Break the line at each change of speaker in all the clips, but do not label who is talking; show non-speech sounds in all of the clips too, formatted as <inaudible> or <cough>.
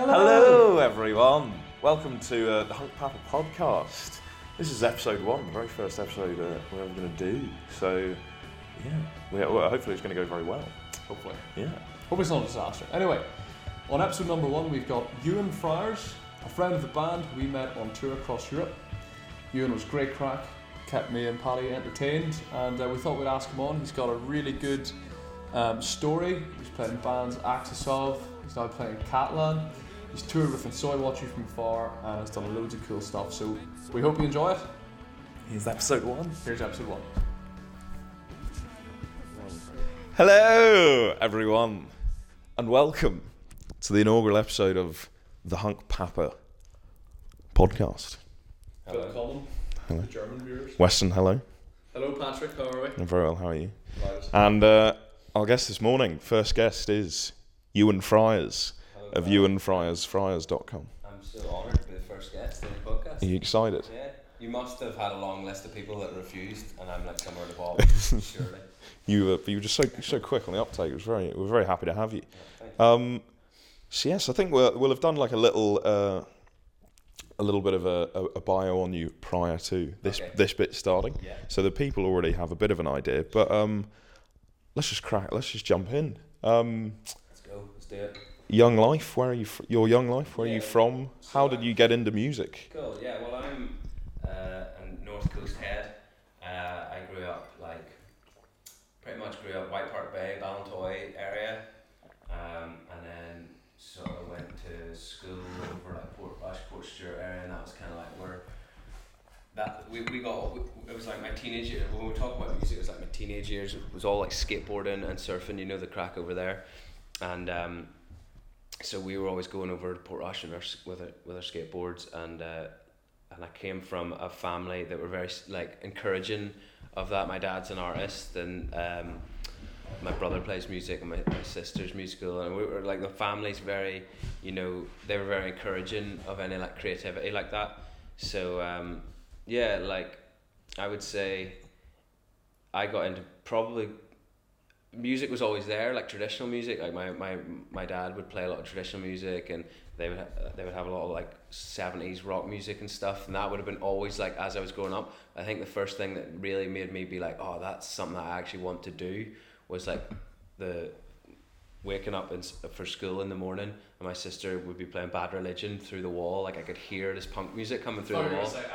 Hello, everyone. Welcome to uh, the Hunkpapa podcast. This is episode one, the very first episode uh, we're ever going to do. So, yeah, we, well, hopefully it's going to go very well.
Hopefully.
Yeah.
Hope it's not a disaster. Anyway, on episode number one, we've got Ewan Friers, a friend of the band we met on tour across Europe. Ewan was great crack, kept me and Paddy entertained, and uh, we thought we'd ask him on. He's got a really good um, story. He's played in bands Axis of, he's now playing Catalan. He's toured with And So I Watch You From Afar and has done loads of cool stuff. So we hope you enjoy it.
Here's episode one.
Here's episode one.
Hello, everyone, and welcome to the inaugural episode of the Hunkpapa podcast.
Phil Collum,
Hello.
the German viewers.
Weston, hello.
Hello, Patrick. How are we?
I'm very well, how are you? And uh, our guest this morning, first guest is Ewan Friers of ewanfriersfriars.com.
I'm so honoured to be the first guest on the podcast.
Are you excited?
Yeah, you must have had a long list of people that refused, and I'm like somewhere at the bottom, <laughs> surely.
You, uh, you were just so so quick on the uptake. It was very, we're very happy to have you.
Yeah.
Um, so yes, I think we'll we'll have done like a little uh, a little bit of a, a, a bio on you prior to this
Okay.
this bit starting,
Yeah.
so the people already have a bit of an idea. But um, let's just crack. Let's just jump in. Um,
Let's go. Let's do it.
Young life. Where are you? Fr- your young life. Where are you
Yeah.
from? How did you get into music?
Cool. Yeah. Well, I'm uh, a North Coast head. Uh, I grew up like pretty much grew up White Park Bay, Ballintoy area, um, and then sort of went to school over like Port Rush, Portstewart area, and that was kind of like where that we, we got it was like my teenage years when we talk about music it was like my teenage years it was all like skateboarding and surfing you know the crack over there and um, so we were always going over to Portrush and our, with our, with our skateboards and uh, and I came from a family that were very like encouraging of that. My dad's an artist and um, my brother plays music and my, my sister's musical and we were like the family's very you know they were very encouraging of any like creativity like that. So um, yeah like I would say I got into probably music was always there like traditional music like my, my my dad would play a lot of traditional music and they would ha- they would have a lot of like 70s rock music and stuff and that would have been always like as I was growing up. I think the first thing that really made me be like oh that's something that I actually want to do was like the waking up in, for school in the morning and my sister would be playing Bad Religion through the wall. Like I could hear this punk music coming through the wall. like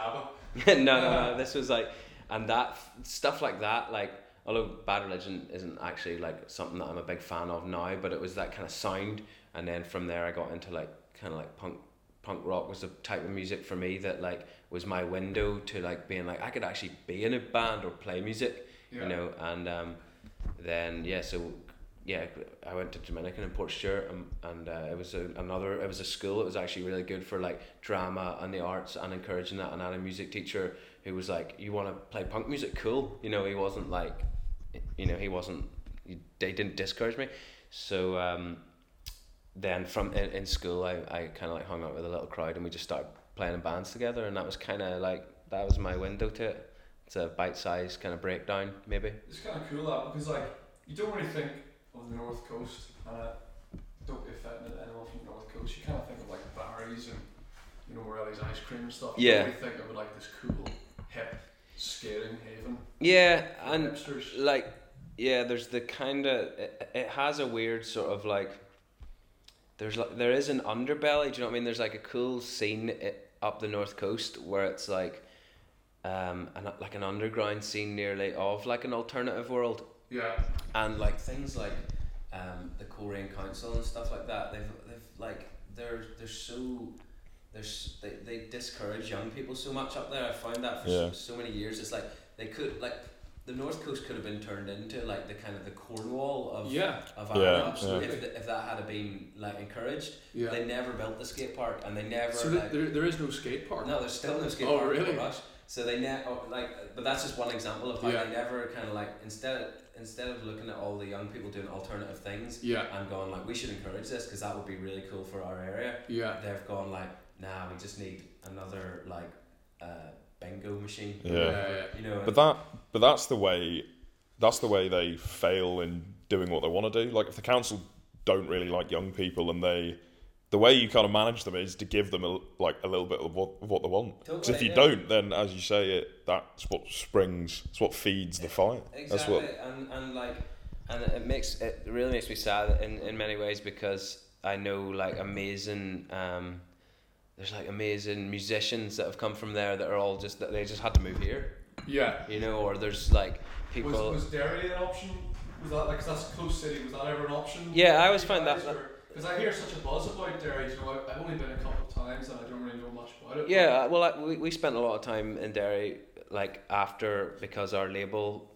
<laughs> no, no, no. This was like, and that stuff like that, like, although Bad Religion isn't actually like something that I'm a big fan of now, but it was that kind of sound, and then from there I got into like kind of like punk. Punk rock was the type of music for me that like was my window to like being like I could actually be in a band or play music, you know, and um, then yeah, so yeah, I went to Dominican in Portstewart, and, and uh, it was a, another. It was a school. It was actually really good for like drama and the arts and encouraging that. And I had a music teacher who was like, "You want to play punk music? Cool." You know, he wasn't like, you know, he wasn't. They didn't discourage me. So um, then from in, in school, I, I kind of like hung out with a little crowd, and we just started playing in bands together, and that was kind of like that was my window to it. It's a bite-sized kind of breakdown, maybe.
It's kind of cool that because like you don't really think of the north coast, and don't be offended anyone from the north coast. You kind of think of like Barry's and you know these ice cream and stuff. You
Yeah.
really think of it like this cool, hip skating haven.
Yeah, and
hipsters.
like yeah there's the kind of it, it has a weird sort of like there's like there is an underbelly do you know what i mean there's like a cool scene up the north coast where it's like um an, like an underground scene nearly of like an alternative world
yeah,
and like things like um, the Coleraine Council and stuff like that, they've they've like they're they're so there's they, they discourage young people so much up there. I found that for
Yeah.
so, so many years. It's like they could like the North Coast could have been turned into like the kind of the Cornwall of
yeah,
of
Yeah,
Ireland
absolutely.
if, th- if that had been like encouraged.
yeah.
They never built the skate park and they never
so
like,
there, there is no skate park.
no, there's still no skate
Oh,
park in
really?
Rush. So they never oh, like, but that's just one example of how
Yeah.
they never kind of like instead instead of looking at all the young people doing alternative things
Yeah,
and going like we should encourage this because that would be really cool for our area.
yeah,
They've gone like, nah, we just need another like uh, bingo machine.
Yeah.
yeah.
You know.
But that, but that's the way, that's the way they fail in doing what they want to do. Like if the council don't really like young people and they the way you kind of manage them is to give them a, like a little bit of what, of what they want. Because if you
yeah.
don't, then as you say, it that's what springs, it's what feeds the fire. That's
Exactly,
what.
and and like, and it makes it really makes me sad in in many ways because I know like amazing. Um, there's like amazing musicians that have come from there that are all just that they just had to move here,
Yeah.
you know, or there's like people.
Was, was Derry an option? Was that like 'cause that's a close city? Was that ever an option?
Yeah, I always find that-
because I hear such a buzz about Derry. You know, I've, only been a couple of times and I don't really know much about it.
Yeah, well, I, we we spent a lot of time in Derry, like after because our label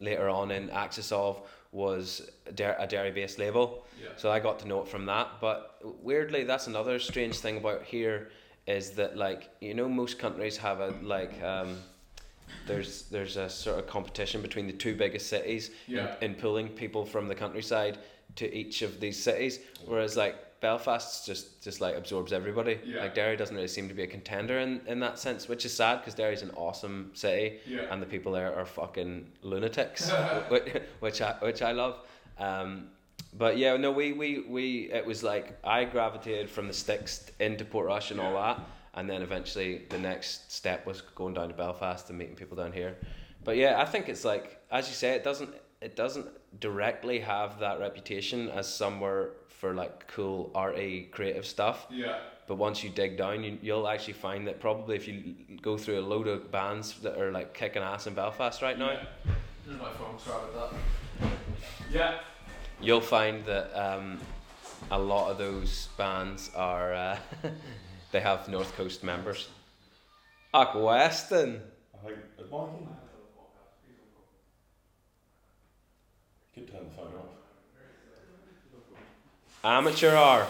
later on in Axis of was a Der- a Derry based label.
Yeah.
So I got to know it from that. But weirdly, that's another strange thing about here is that like you know most countries have a like um, there's there's a sort of competition between the two biggest cities
Yeah.
in pulling people from the countryside to each of these cities. Whereas like Belfast just just like absorbs everybody.
Yeah.
Like Derry doesn't really seem to be a contender in, in that sense, which is sad because Derry's an awesome city
Yeah.
and the people there are fucking lunatics, <laughs> which, which I which I love. Um, but yeah, no, we, we, we it was like I gravitated from the sticks into Portrush and all that, and then eventually the next step was going down to Belfast and meeting people down here. But yeah, I think it's like as you say, it doesn't it doesn't directly have that reputation as somewhere for like cool arty creative stuff.
Yeah.
But once you dig down, you, you'll actually find that probably if you go through a load of bands that are like kicking ass in Belfast right now,
Yeah. There's my phone. Sorry about that. Yeah.
You'll find that um, a lot of those bands are uh, <laughs> they have North Coast members. Ach Weston.
I think is Michael. You turn the phone off.
Amateur hour.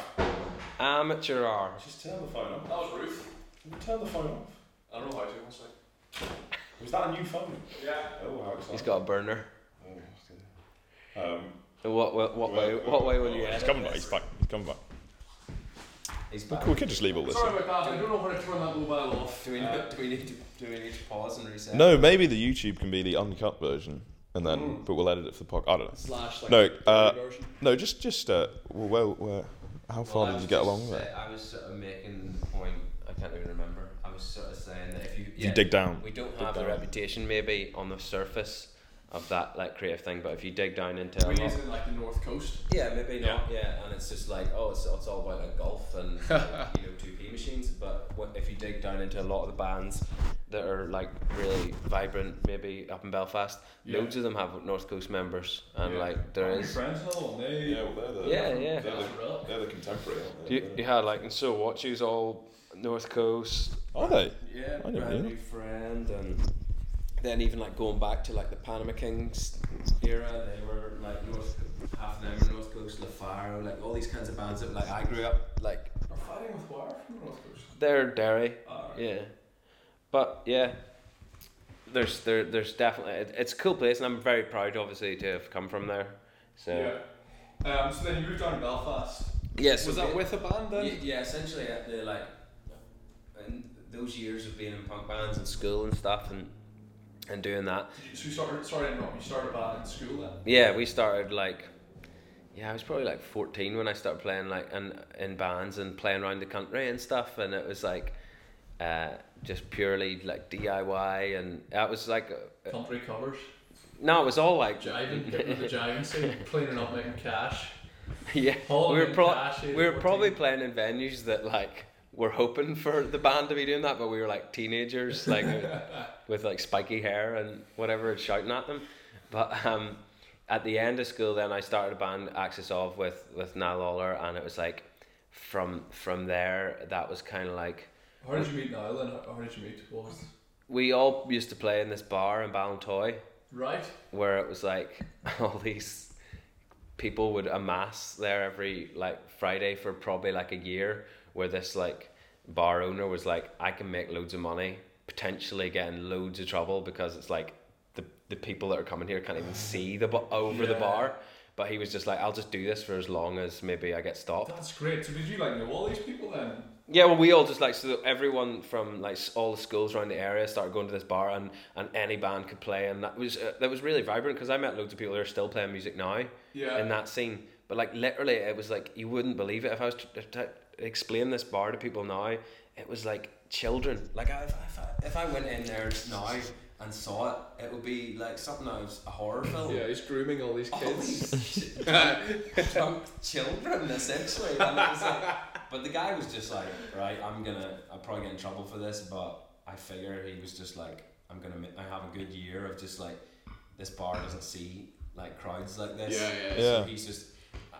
Amateur hour.
Just turn the phone off.
That was Ruth.
Can You turn the phone off.
I don't know how to. One sec.
Was that a new phone?
Yeah.
Oh, how exciting!
He's got a burner.
Oh, dear. um,
What what, what way what way will you
He's coming back. He's back. He's coming back.
He's
We
back.
could, we could just leave all this.
Sorry
in.
about that. I don't know how to turn that mobile off.
Do we,
Uh,
do we need to do we need to pause and reset?
No, maybe the YouTube can be the uncut version, and then
Mm.
but we'll edit it for the podcast. I don't know.
slash like
No, uh. No, just just uh, well, where, where, how far
Well,
did you get along with it?
I was sort of making the point. I can't even remember. I was sort of saying that if you
If you dig down,
we don't
dig
have the
down.
reputation maybe on the surface of that like creative thing, but if you dig down into a
We
lot,
is in like the north coast.
yeah, maybe not, yeah, and it's just like oh, it's, it's all about like golf and like, <laughs> you know two P machines, but what, if you dig down into a lot of the bands that are like really vibrant, maybe up in Belfast,
Yeah.
loads of them have North Coast members, and
Yeah.
like there
Your
is.
friends and all, and
well, they're the
Yeah, yeah.
They're the, they're the contemporary. Aren't
You, you had like and so what you's all North Coast,
Are they?
Yeah,
I
brand new friend, and then even like going back to like the Panama Kings era, they were like North, half of them were North Coast, LaFaro, like all these kinds of bands that like I grew up like
Are fighting with wire from the north coast.
they're Derry,
Ah,
yeah, but yeah. There's there there's definitely it, it's a cool place and I'm very proud obviously to have come from there. So
Yeah. Um, so then you moved down to Belfast.
Yes,
Was that with a band then?
Yeah, yeah, essentially at the like in those years of being in punk bands and school and stuff and and doing that.
So you started, sorry, no, you started a band in school then?
Yeah, we started like yeah, I was probably like fourteen when I started playing like in in bands and playing around the country and stuff and it was like uh, just purely like DIY and that was like uh,
Country covers.
no, it was all like
Jiving, getting the jiving scene, <laughs> cleaning up, making cash.
yeah.
Hauling
We were pro-
cash,
we were probably playing in venues that like were hoping for the band to be doing that, but we were like teenagers, like <laughs> with like spiky hair and whatever, and shouting at them. But um, at the end of school, then I started a band, Axis Of, with with Niall Lawler, and it was like from from there that was kind of like
How did you meet Niall and how did you meet? What was
we all used to play in this bar in Ballintoy
right?
where it was like <laughs> all these people would amass there every like Friday for probably like a year where this like bar owner was like I can make loads of money potentially get in loads of trouble because it's like the the people that are coming here can't even see the over the bar but he was just like I'll just do this for as long as maybe I get stopped
That's great. So did you like know all these people then?
yeah, well, we all just like so everyone from like all the schools around the area started going to this bar, and, and any band could play, and that was uh, that was really vibrant because I met loads of people who are still playing music now
Yeah.
in that scene. But like literally, it was like you wouldn't believe it if I was t- t- explain this bar to people now, it was like children. Like I, if, if, I, if I went in there now and saw it, it would be like something out of a horror <laughs> film.
Yeah, he's grooming all these
All
kids.
these <laughs> drunk children essentially, and it was like, but the guy was just like, right, I'm gonna, I'll probably get in trouble for this, but I figure he was just like, I'm gonna, I have a good year of just like, this bar doesn't see like crowds like this.
Yeah, yeah.
So
Yeah.
he's just,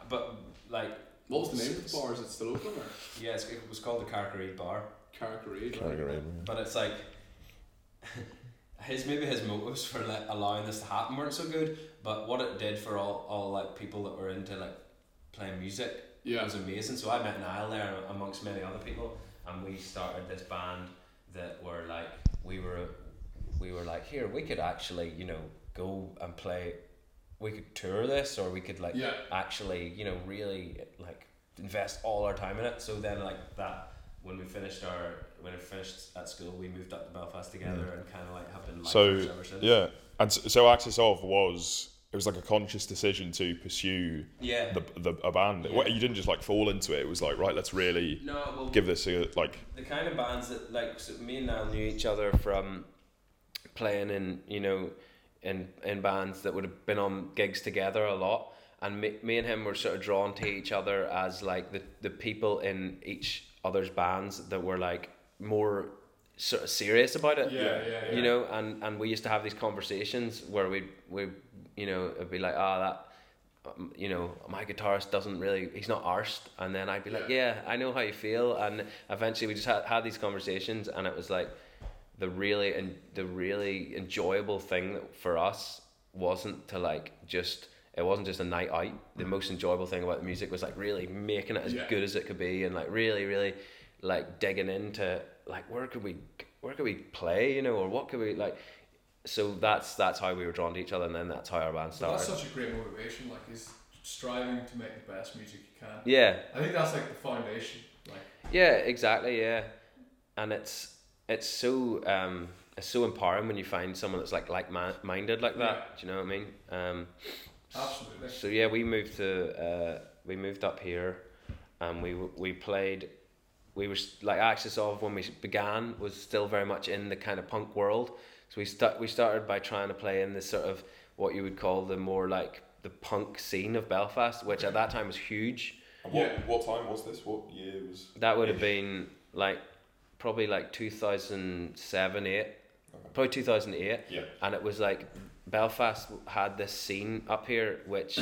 but like,
What was the name of the bar? Is it still open or
yeah, it's, it was called the Carrick-a-Rede Bar,
Carrick
Can't yeah.
but it's like. <laughs> His maybe his motives for like allowing this to happen weren't so good, but what it did for all, all like people that were into like playing music It
Yeah.
was amazing. So I met Niall there amongst many other people, and we started this band that were like we were we were like here we could actually you know go and play, we could tour this or we could like
Yeah.
actually you know really like invest all our time in it. So then like that when we finished our when we finished at school, we moved up to Belfast together and kind of like have been
So,
ever since.
Yeah, and so, so Axis of was it was like a conscious decision to pursue
yeah.
the the a band.
Yeah.
What- You didn't just like fall into it. It was like right, let's really
no, well,
give this a like.
the kind of bands that like so me and Niall knew each other from playing in you know in in bands that would have been on gigs together a lot. And me, me and him were sort of drawn to each other as like the the people in each other's bands that were like more sort of serious about it.
Yeah, yeah, yeah.
you know and and we used to have these conversations where we we you know it'd be like ah that um, you know my guitarist doesn't really he's not arsed. And then I'd be like yeah I know how you feel. And eventually we just had, had these conversations and it was like the really and the really enjoyable thing for us wasn't to like just it wasn't just a night out the mm. most enjoyable thing about the music was like really making it as
Yeah.
good as it could be and like really really like digging into like where could we where could we play you know or what could we like so that's that's how we were drawn to each other and then that's how our band
But
started
that's such a great motivation. Like he's striving to make the best music you can.
yeah
I think that's like the foundation. Like
Yeah, exactly. Yeah, and it's it's so um it's so empowering when you find someone that's like like minded like that.
Yeah.
Do you know what I mean? Um,
absolutely.
so yeah, we moved to uh, we moved up here, and we we played. We were like Axis of when we began was still very much in the kind of punk world. So we start we started by trying to play in this sort of what you would call the more like the punk scene of Belfast, which at that time was huge.
And
what- Yeah.
what time was this? What year was?
That would have been like probably like 2007, 8, probably 2008.
Yeah.
And it was like Belfast had this scene up here which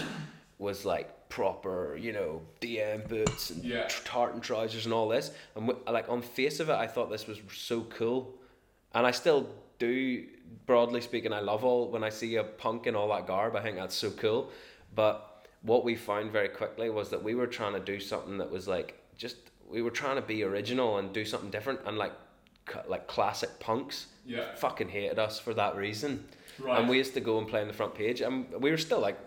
was like proper, you know, DM boots and
Yeah.
tartan trousers and all this. And w- like on face of it, I thought this was so cool. And I still do, broadly speaking, I love all when I see a punk in all that garb. I think that's so cool. But what we found very quickly was that we were trying to do something that was like just we were trying to be original and do something different. And like like classic punks
Yeah.
fucking hated us for that reason.
Right.
And we used to go and play on the front page, and we were still like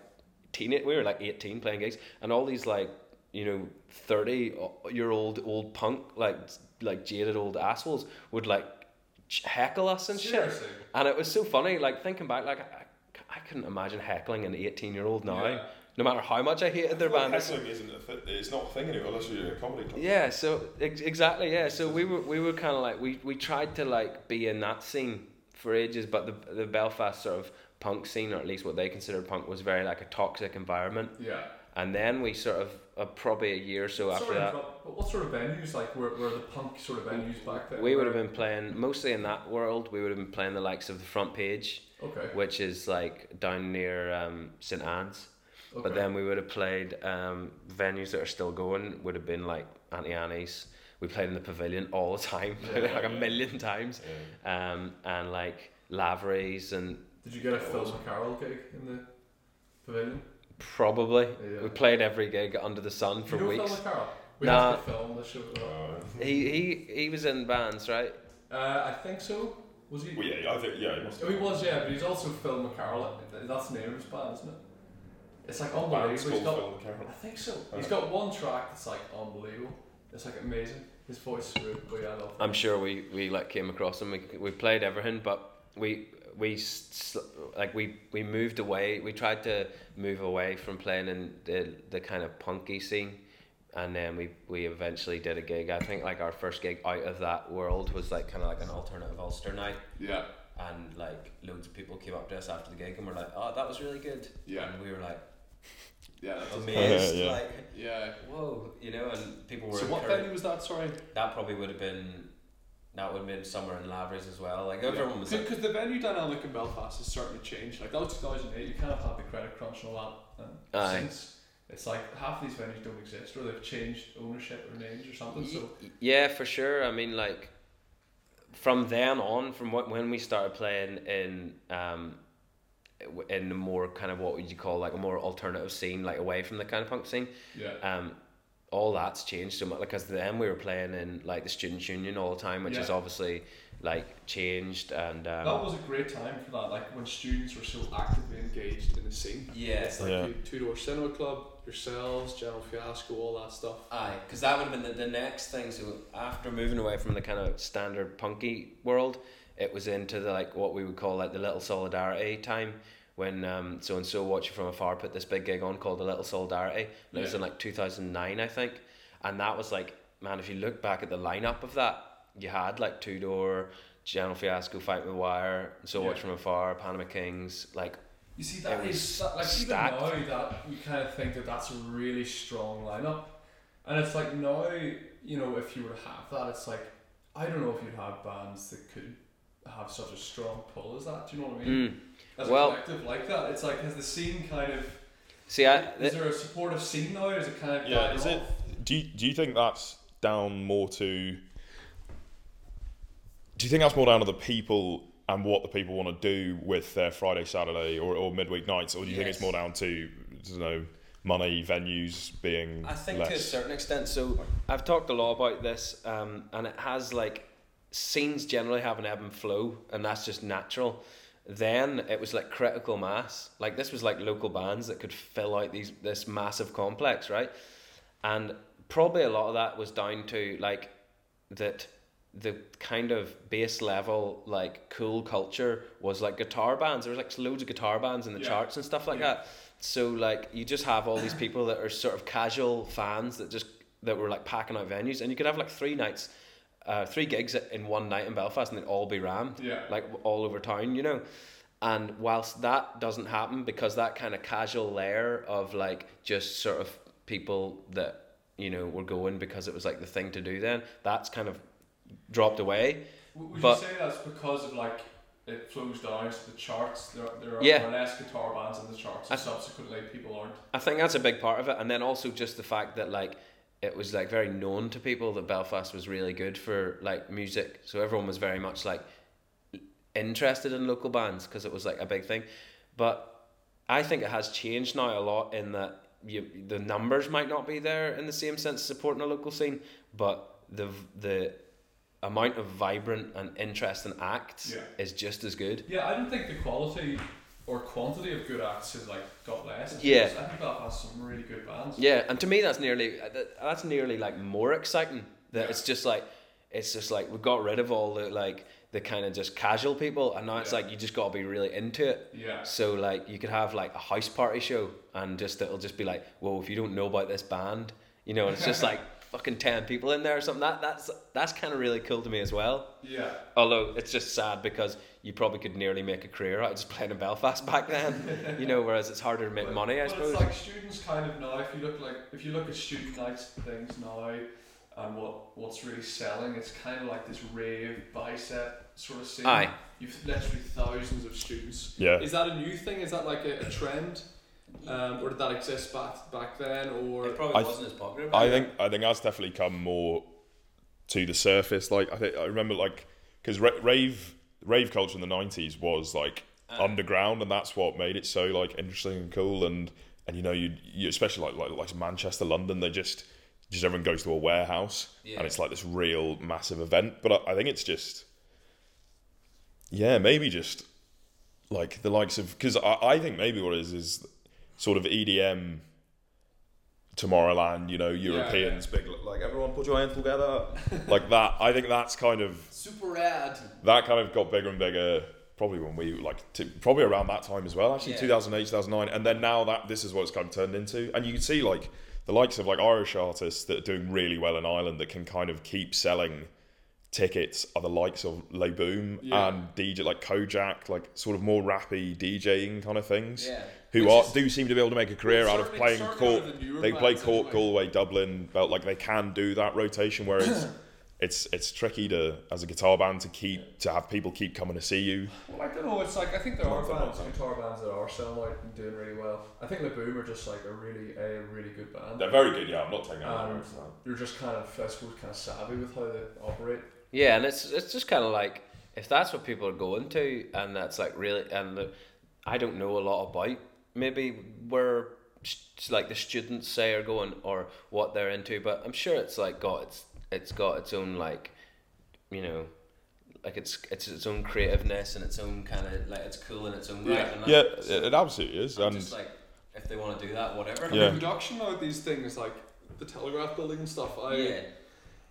teenage. We were like eighteen playing gigs, and all these like you know thirty year old old punk like like jaded old assholes would like heckle us and shit. And it was so funny. Like thinking back, like I, I couldn't imagine heckling an eighteen year old now.
Yeah.
No matter how much I hated their band. It's-
Heckling isn't a th- it's not a thing anymore unless you're a comedy club.
yeah, so ex- exactly, yeah. So we were we were kind of like we, we tried to like be in that scene for ages, but the the Belfast sort of punk scene, or at least what they considered punk, was very like a toxic environment.
Yeah.
And then we sort of uh, probably a year or so after
Sorry,
that,
but but what sort of venues like were, were the punk sort of venues back then?
we would have been playing mostly in that world. We would have been playing the likes of the Front Page,
okay.
which is like down near um, St Anne's.
Okay.
But then we would have played um, venues that are still going. Would have been like Auntie Annie's. We played in the pavilion all the time, <laughs>
Yeah,
like a million times.
Yeah.
Um, and like Lavery's and
Did you get a Phil McCarroll gig in the pavilion?
probably
Yeah.
we played every gig under the sun for
Do you know
weeks.
Phil McCarroll? We
Nah.
have film the show. as well.
Uh,
He he he was in bands, right?
Uh, I think so. Was he?
well, yeah, I think yeah, it must
Oh, he was, yeah, but he's also Phil McCarroll. That's the name of his band, isn't it? It's like unbelievable.
Band's
He's
called
got,
Phil McCarroll.
I think so. He's got one track that's like unbelievable. It's like amazing. His voice is good, but yeah, I love.
I'm sure we we like came across him. We we played everything, but we we like we we moved away. We tried to move away from playing in the the kind of punky scene, and then we we eventually did a gig. I think like our first gig out of that world was like kind of like an alternative Ulster night,
Yeah.
and like loads of people came up to us after the gig and were like, "Oh, that was really good."
Yeah.
and we were like
Yeah. That's
amazed,
Yeah.
like
Yeah.
whoa, you know, and people were.
So what venue was that? Sorry.
That probably would have been. That would have been somewhere in Lavers as well. Like everyone was like,
Because the venue dynamic in Belfast has certainly changed. Like that was 2008. You kind of had the credit crunch and all that. And
Aye.
since it's like half these venues don't exist, or they've changed ownership or names or something. So
Yeah, for sure. I mean, like from then on, from what when we started playing in um, w- in the more kind of what would you call like a more alternative scene, like away from the kind of punk scene,
yeah.
um, all that's changed so much. Because then we were playing in like the students' union all the time, which is obviously like changed and um,
that was a great time for that. Like when students were so actively engaged in the scene.
yeah.
It's like
Yeah.
Two Door Cinema Club, yourselves, General Fiasco, all that stuff.
Aye, because that would have been the, the next thing. So after moving away from the kind of standard punky world, it was into the like what we would call like the little solidarity time when um so and so watching from afar put this big gig on called the little solidarity. And it was in like two thousand nine, I think, and that was like man, if you look back at the lineup of that, you had like Two Door. General Fiasco, Fight with Wire, So
Yeah.
Watch From Afar, Panama Kings, like
You see, that
was
that, like
stacked.
even now that you kind of think that that's a really strong lineup, and it's like now you know if you were to have that, it's like I don't know if you'd have bands that could have such a strong pull as that. Do you know what I mean?
mm.
As
well-
a collective like that, it's like has the scene kind of
see, I
is there a supportive scene now? Or is it kind of
Yeah,
died
is it- Do you, do you think that's down more to? Do you think that's more down to the people and what the people want to do with their Friday, Saturday, or, or midweek nights, or do you think it's more down to you know money, venues being
I think
less?
to a certain extent. So I've talked a lot about this, um, and it has like scenes generally have an ebb and flow, and that's just natural. Then it was like critical mass. Like this was like local bands that could fill out these this massive complex, right? And probably a lot of that was down to like that the kind of base level like cool culture was like guitar bands. There was like loads of guitar bands in the
Yeah.
charts and stuff like
Yeah.
that. So like you just have all these people that are sort of casual fans that just that were like packing out venues, and you could have like three nights, uh, three gigs in one night in Belfast, and they'd all be rammed
Yeah.
like all over town, you know. And whilst that doesn't happen because that kind of casual layer of like just sort of people that you know were going because it was like the thing to do then, that's kind of dropped away.
Would
But-
you say that's because of like it flows down to the charts? There, there are
Yeah.
less guitar bands in the charts, and
I-
subsequently people aren't.
I think that's a big part of it, and then also just the fact that like it was like very known to people that Belfast was really good for like music, so everyone was very much like interested in local bands because it was like a big thing. But I think it has changed now a lot in that you the numbers might not be there in the same sense supporting a local scene, but the the amount of vibrant and interesting acts
Yeah.
is just as good.
Yeah, I don't think the quality or quantity of good acts has like got less.
Yeah.
I think Belfast has some really good bands.
Yeah, and to me that's nearly uh, that's nearly like more exciting. That
Yeah.
it's just like it's just like we got rid of all the like the kind of just casual people, and now it's
Yeah.
like you just got to be really into it.
Yeah.
So like you could have like a house party show, and just it'll just be like, well, if you don't know about this band, you know, and it's just <laughs> like fucking ten people in there or something. That that's that's kind of really cool to me as well.
Yeah.
Although it's just sad because you probably could nearly make a career out of just playing in Belfast back then, <laughs> you know. Whereas it's harder to make
But-
money, I
but
suppose.
it's like students kind of now. If you look like if you look at student nights things now, and what what's really selling, it's kind of like this rave bicep sort of scene.
Aye.
You've literally thousands of students.
Yeah.
Is that a new thing? Is that like a, a trend, um, or did that exist back back then? Or
it probably
I-
wasn't as popular.
I
back then.
think I think that's definitely come more to the surface. Like I think I remember like because ra- rave rave culture in the nineties was like
Aye.
underground, and that's what made it so like interesting and cool. And and you know you, you especially like like like Manchester, London, they just just everyone goes to a warehouse,
Yeah.
and it's like this real massive event. But I, I think it's just yeah, maybe just like the likes of because I, I think maybe what it is is sort of EDM Tomorrowland, you know, Europeans, big like everyone put your hands together, <laughs> like that. I think that's kind of
super rad.
that kind of got bigger and bigger. Probably when we like to, probably around that time as well. Actually,
Yeah.
two thousand eight, two thousand nine, and then now that this is what it's kind of turned into, and you can see like the likes of like Irish artists that are doing really well in Ireland that can kind of keep selling tickets are the likes of Le Boom
Yeah.
and DJ like Kojaque, like sort of more rappy DJing kind of things.
Yeah.
Who are
is-
do seem to be able to make a career out of playing
certainly
Cork.
out of the newer
They play
bands
Cork. Galway, Dublin, but like they can do that rotation. Whereas <clears throat> it's it's tricky to as a guitar band to keep to have people keep coming to see you.
Well, I don't know. It's like I think there are bands, guitar bands that are selling out and doing really well. I think the Boom are just like a really a really good band.
They're very good. Yeah, I'm not taking
Um, They're just kind of I suppose kind of savvy with how they operate.
Yeah, and it's it's just kind of like if that's what people are going to, and that's like really, and the, I don't know a lot about maybe where s- like the students say are going or what they're into, but I'm sure it's like got its it's got its own like, you know, like it's it's its own creativeness and its own kind of like it's cool in its own right. and
Yeah,
that's-
it, it absolutely is.
I'm
And
just like if they want to do that, whatever.
Yeah.
The production of these things like the Telegraph building and stuff. I
yeah.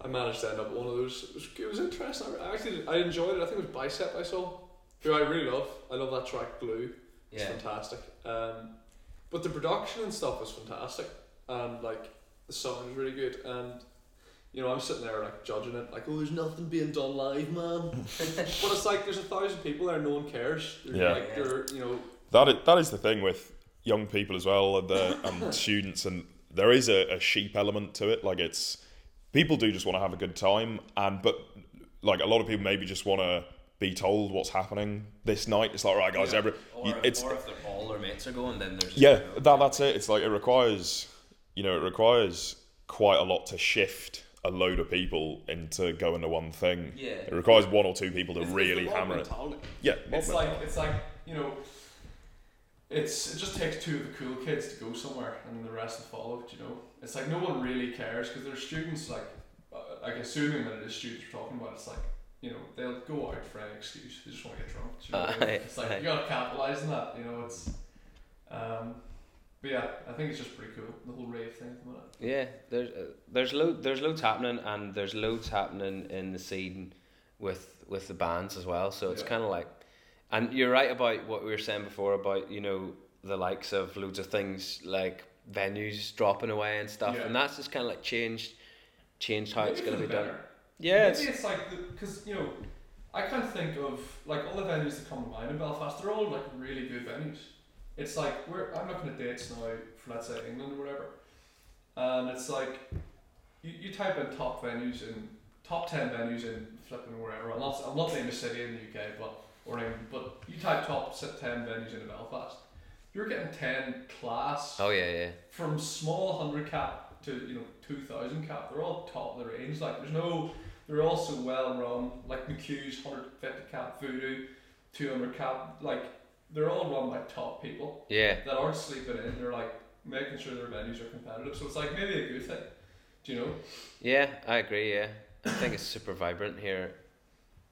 I managed to end up at one of those. It was, it was interesting. I actually I enjoyed it. I think it was Bicep I saw, who I really love. I love that track Blue. It's
Yeah.
fantastic. Um, but the production and stuff was fantastic, and like the song was really good. And you know, I'm sitting there like judging it, like, oh, there's nothing being done live, man. <laughs> but it's like there's a thousand people there, no one cares. They're,
Yeah.
Like they're, you know,
that is, that is the thing with young people as well and, the, and <laughs> students and there is a, a sheep element to it like it's people do just want to have a good time and but like a lot of people maybe just want to be told what's happening this night it's like right guys
Yeah.
every
Or,
you- it's
or if they're, all their mates are going, then there's
yeah that, that's it it's like it requires you know it requires quite a lot to shift a load of people into going to one thing
Yeah.
it requires one or two people to
it's- it's
really
the mob
hammer it
mentality.
yeah
It's
mob
like
mentality.
it's like you know, it's it just takes two of the cool kids to go somewhere, and then the rest will follow. Do You know, it's like no one really cares because they're students. Like, uh, like assuming that it is students we're talking about, it's like you know they'll go out for any excuse. They just want to get drunk. do You know what I mean? <laughs>
Aye,
It's like you gotta capitalize on that. You know, it's. Um, but yeah, I think it's just pretty cool the whole rave thing at the minute.
Yeah, there's uh, there's lo- there's loads happening, and there's loads happening in the scene with with the bands as well. So it's
Yeah.
kind of like, and you're right about what we were saying before about you know the likes of loads of things like venues dropping away and stuff,
Yeah.
and that's just kind of like changed changed how it's going to be
the
done. Yeah,
Maybe
it's,
it's like because you know, I can't think of like all the venues that come to mind in Belfast. They're all like really good venues. It's like we're I'm looking at dates now for let's say England or whatever, and it's like you, you type in top venues in top ten venues in flipping wherever. I'm not I'm not saying a city in the UK, but or England, but you type top ten venues in Belfast. You're getting ten class
oh yeah, yeah,
from small hundred cap to you know two thousand cap, they're all top of the range. Like there's no, they're all so well run. Like McHugh's hundred fifty cap, Voodoo, two hundred cap. Like they're all run by top people
yeah.
that aren't sleeping in. They're like making sure their venues are competitive. So it's like maybe a good thing. Do you know?
Yeah, I agree. Yeah, I think it's super vibrant here.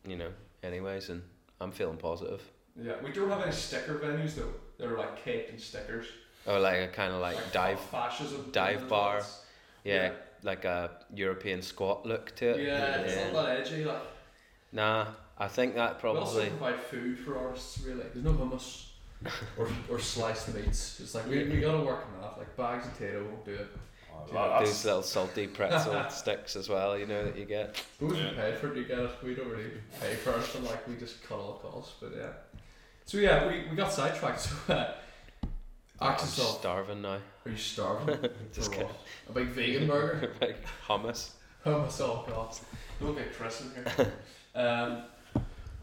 You know, anyways, and I'm feeling positive.
Yeah, we don't have any sticker venues though. They're like caked in stickers.
Oh, like a kind of like, dive,
fascism
dive bar. yeah,
Yeah.
like a European squat look to it.
Yeah,
it.
it's not that edgy. Like
Nah, I think that probably.
We also provide food for artists, really. There's no hummus or, or sliced meats. It's like we, we gotta work on that. Like bags of potato won't do it.
Well,
Those
that's-
little salty pretzel <laughs> sticks as well, you know that you get.
Who's
Yeah.
we pay for it? You get it. We don't really pay for it. And like we just cut all the costs. But yeah. So yeah, we, we got sidetracked. <laughs> So uh,
I'm
yourself,
starving now.
are you starving? <laughs>
Just
for
kidding.
what? A big vegan burger?
Like hummus.
Hummus all costs. Don't get Chris in here. Um,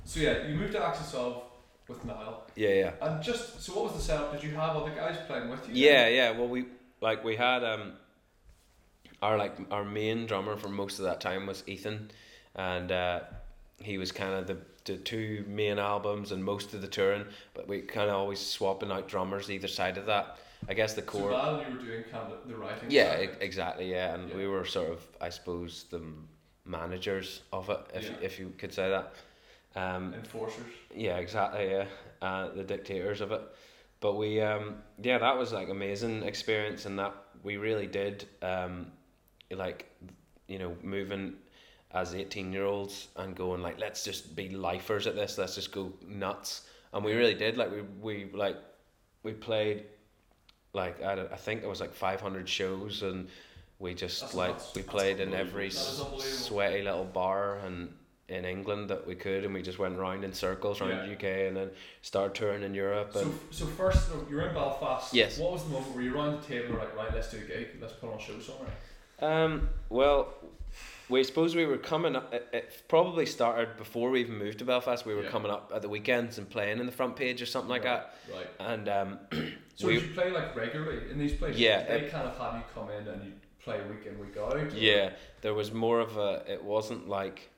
so yeah, you moved to Axis of with Niall.
Yeah, yeah.
And just so what was the setup? Did you have other guys playing with you?
Yeah, yeah. Well, we like we had um our like our main drummer for most of that time was Ethan, and uh, he was kind of the the two main albums and most of the touring. But we kind of always swapping out drummers either side of that. I guess the
So
core.
You were doing kind of the writing.
yeah, e- exactly. Yeah, and
Yeah.
we were sort of, I suppose, the managers of it, if you, if you could say that. Um,
enforcers.
yeah, exactly. Yeah, uh, the dictators of it. But we, um, yeah, that was like amazing experience, and that we really did, um, like, you know, moving as eighteen year olds and going like, let's just be lifers at this. Let's just go nuts, and we really did. Like we we like we played like I, I think it was like five hundred shows, and we just
That's
like
nuts.
we played in every
That is
s-
unbelievable.
sweaty little bar and in England that we could, and we just went round in circles around
Yeah.
the UK, and then started touring in Europe.
So,
And
so first, you're in Belfast.
Yes.
What was the moment where you were around the table like, right, let's do a gig, let's put on a show somewhere?
Um, well, we suppose we were coming up. It, it probably started before we even moved to Belfast. We were
Yeah.
coming up at the weekends and playing in the front page or something like
right,
that.
Right.
And um, <clears throat>
So
we
did you play like regularly in these places?
Yeah,
They
it-
kind of have you come in and you play week in, week out?
yeah, there was more of a. It wasn't like,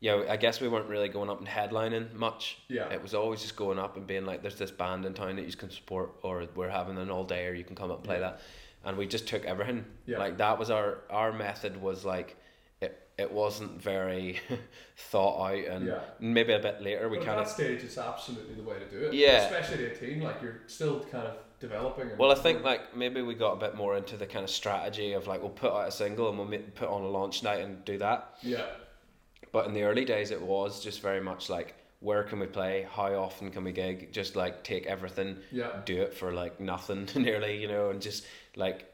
yeah. I guess we weren't really going up and headlining much.
Yeah.
It was always just going up and being like, "There's this band in town that you can support, or we're having an all day, or you can come up and play
Yeah.
that." And we just took everything.
Yeah.
Like that was our our method was like, it it wasn't very <laughs> thought out, and
Yeah.
maybe a bit later we kind
at
of
that stage, it's absolutely the way to do it.
Yeah.
Especially at 18, like you're still kind of developing.
Well, I think like maybe we got a bit more into the kind of strategy of like we'll put out a single and we'll put on a launch night and do that.
Yeah.
But in the early days, it was just very much like where can we play, how often can we gig, just like take everything,
Yeah.
do it for like nothing <laughs> nearly, you know, and just like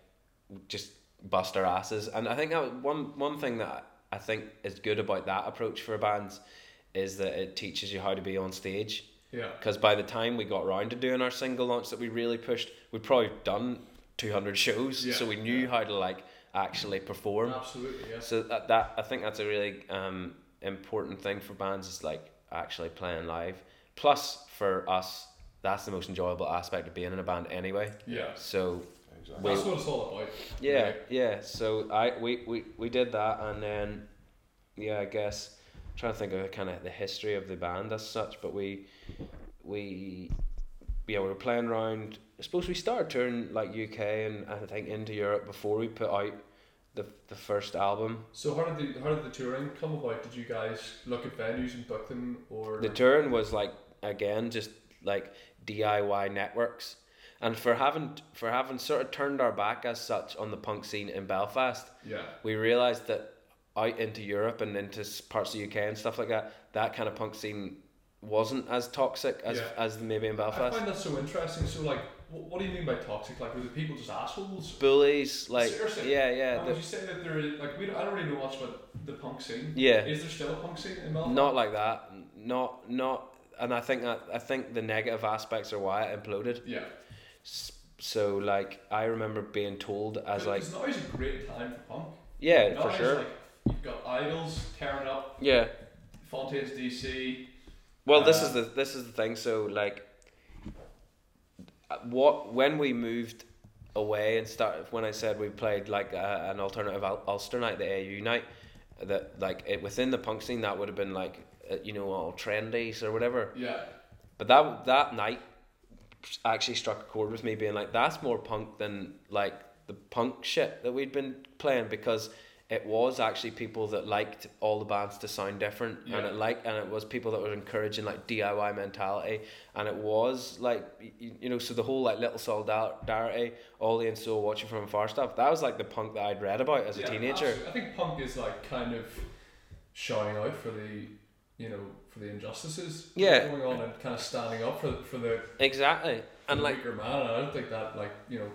just bust our asses. And I think that one one thing that I think is good about that approach for bands is that it teaches you how to be on stage
Yeah.
because by the time we got round to doing our single launch that we really pushed, we'd probably done 200 shows,
Yeah,
so we knew
yeah.
how to like actually perform.
Absolutely. Yeah.
So that, that I think that's a really um, important thing for bands is like actually playing live. Plus, for us, that's the most enjoyable aspect of being in a band anyway.
Yeah.
So
Exactly.
we-
That's what it's all about.
yeah,
Right.
yeah. So I we, we, we did that, and then yeah, I guess trying to think of kind of the history of the band as such, but we we yeah we were playing around. I suppose we started touring like UK and I think into Europe before we put out the the first album.
So how did the how did the touring come about? Did you guys look at venues and book them, or
The touring was like again just like DIY networks. And for having for having sort of turned our back as such on the punk scene in Belfast,
yeah,
we realized that out into Europe and into parts of the UK and stuff like that, that kind of punk scene wasn't as toxic as
Yeah.
as maybe in Belfast.
I find that so interesting. So like, what, do you mean by toxic? Like, were the people just assholes?
Bullies, like
Seriously?
yeah, yeah,
And
the-
would you say that there is like we don't, I don't really know much about the punk scene.
yeah,
Is there still a punk scene in Melbourne?
not like that, not not, and I think that I think the negative aspects are why it imploded.
Yeah.
So like I remember being told as like
It's is a great time for punk.
yeah for sure
Like, you've got IDLES tearing up
yeah.
Fontaines DC.
Well, this
Uh,
is the this is the thing. So like, what when we moved away and started when I said we played like a, an alternative Ul- Ulster night, the AU night, that like it within the punk scene that would have been like uh, you know all trendies or whatever.
Yeah.
But that that night actually struck a chord with me, being like that's more punk than like the punk shit that we'd been playing because it was actually people that liked all the bands to sound different and it like and it was people that were encouraging like DIY mentality and it was like you, you know so the whole like little solidarity Ollie and Soul watching from afar stuff that was like the punk that I'd read about as a teenager
absolutely. I think punk is like kind of shouting out for the, you know, for the injustices
Yeah.
going on and kind of standing up for for the,
exactly and
the
like
man. And I don't think that like you know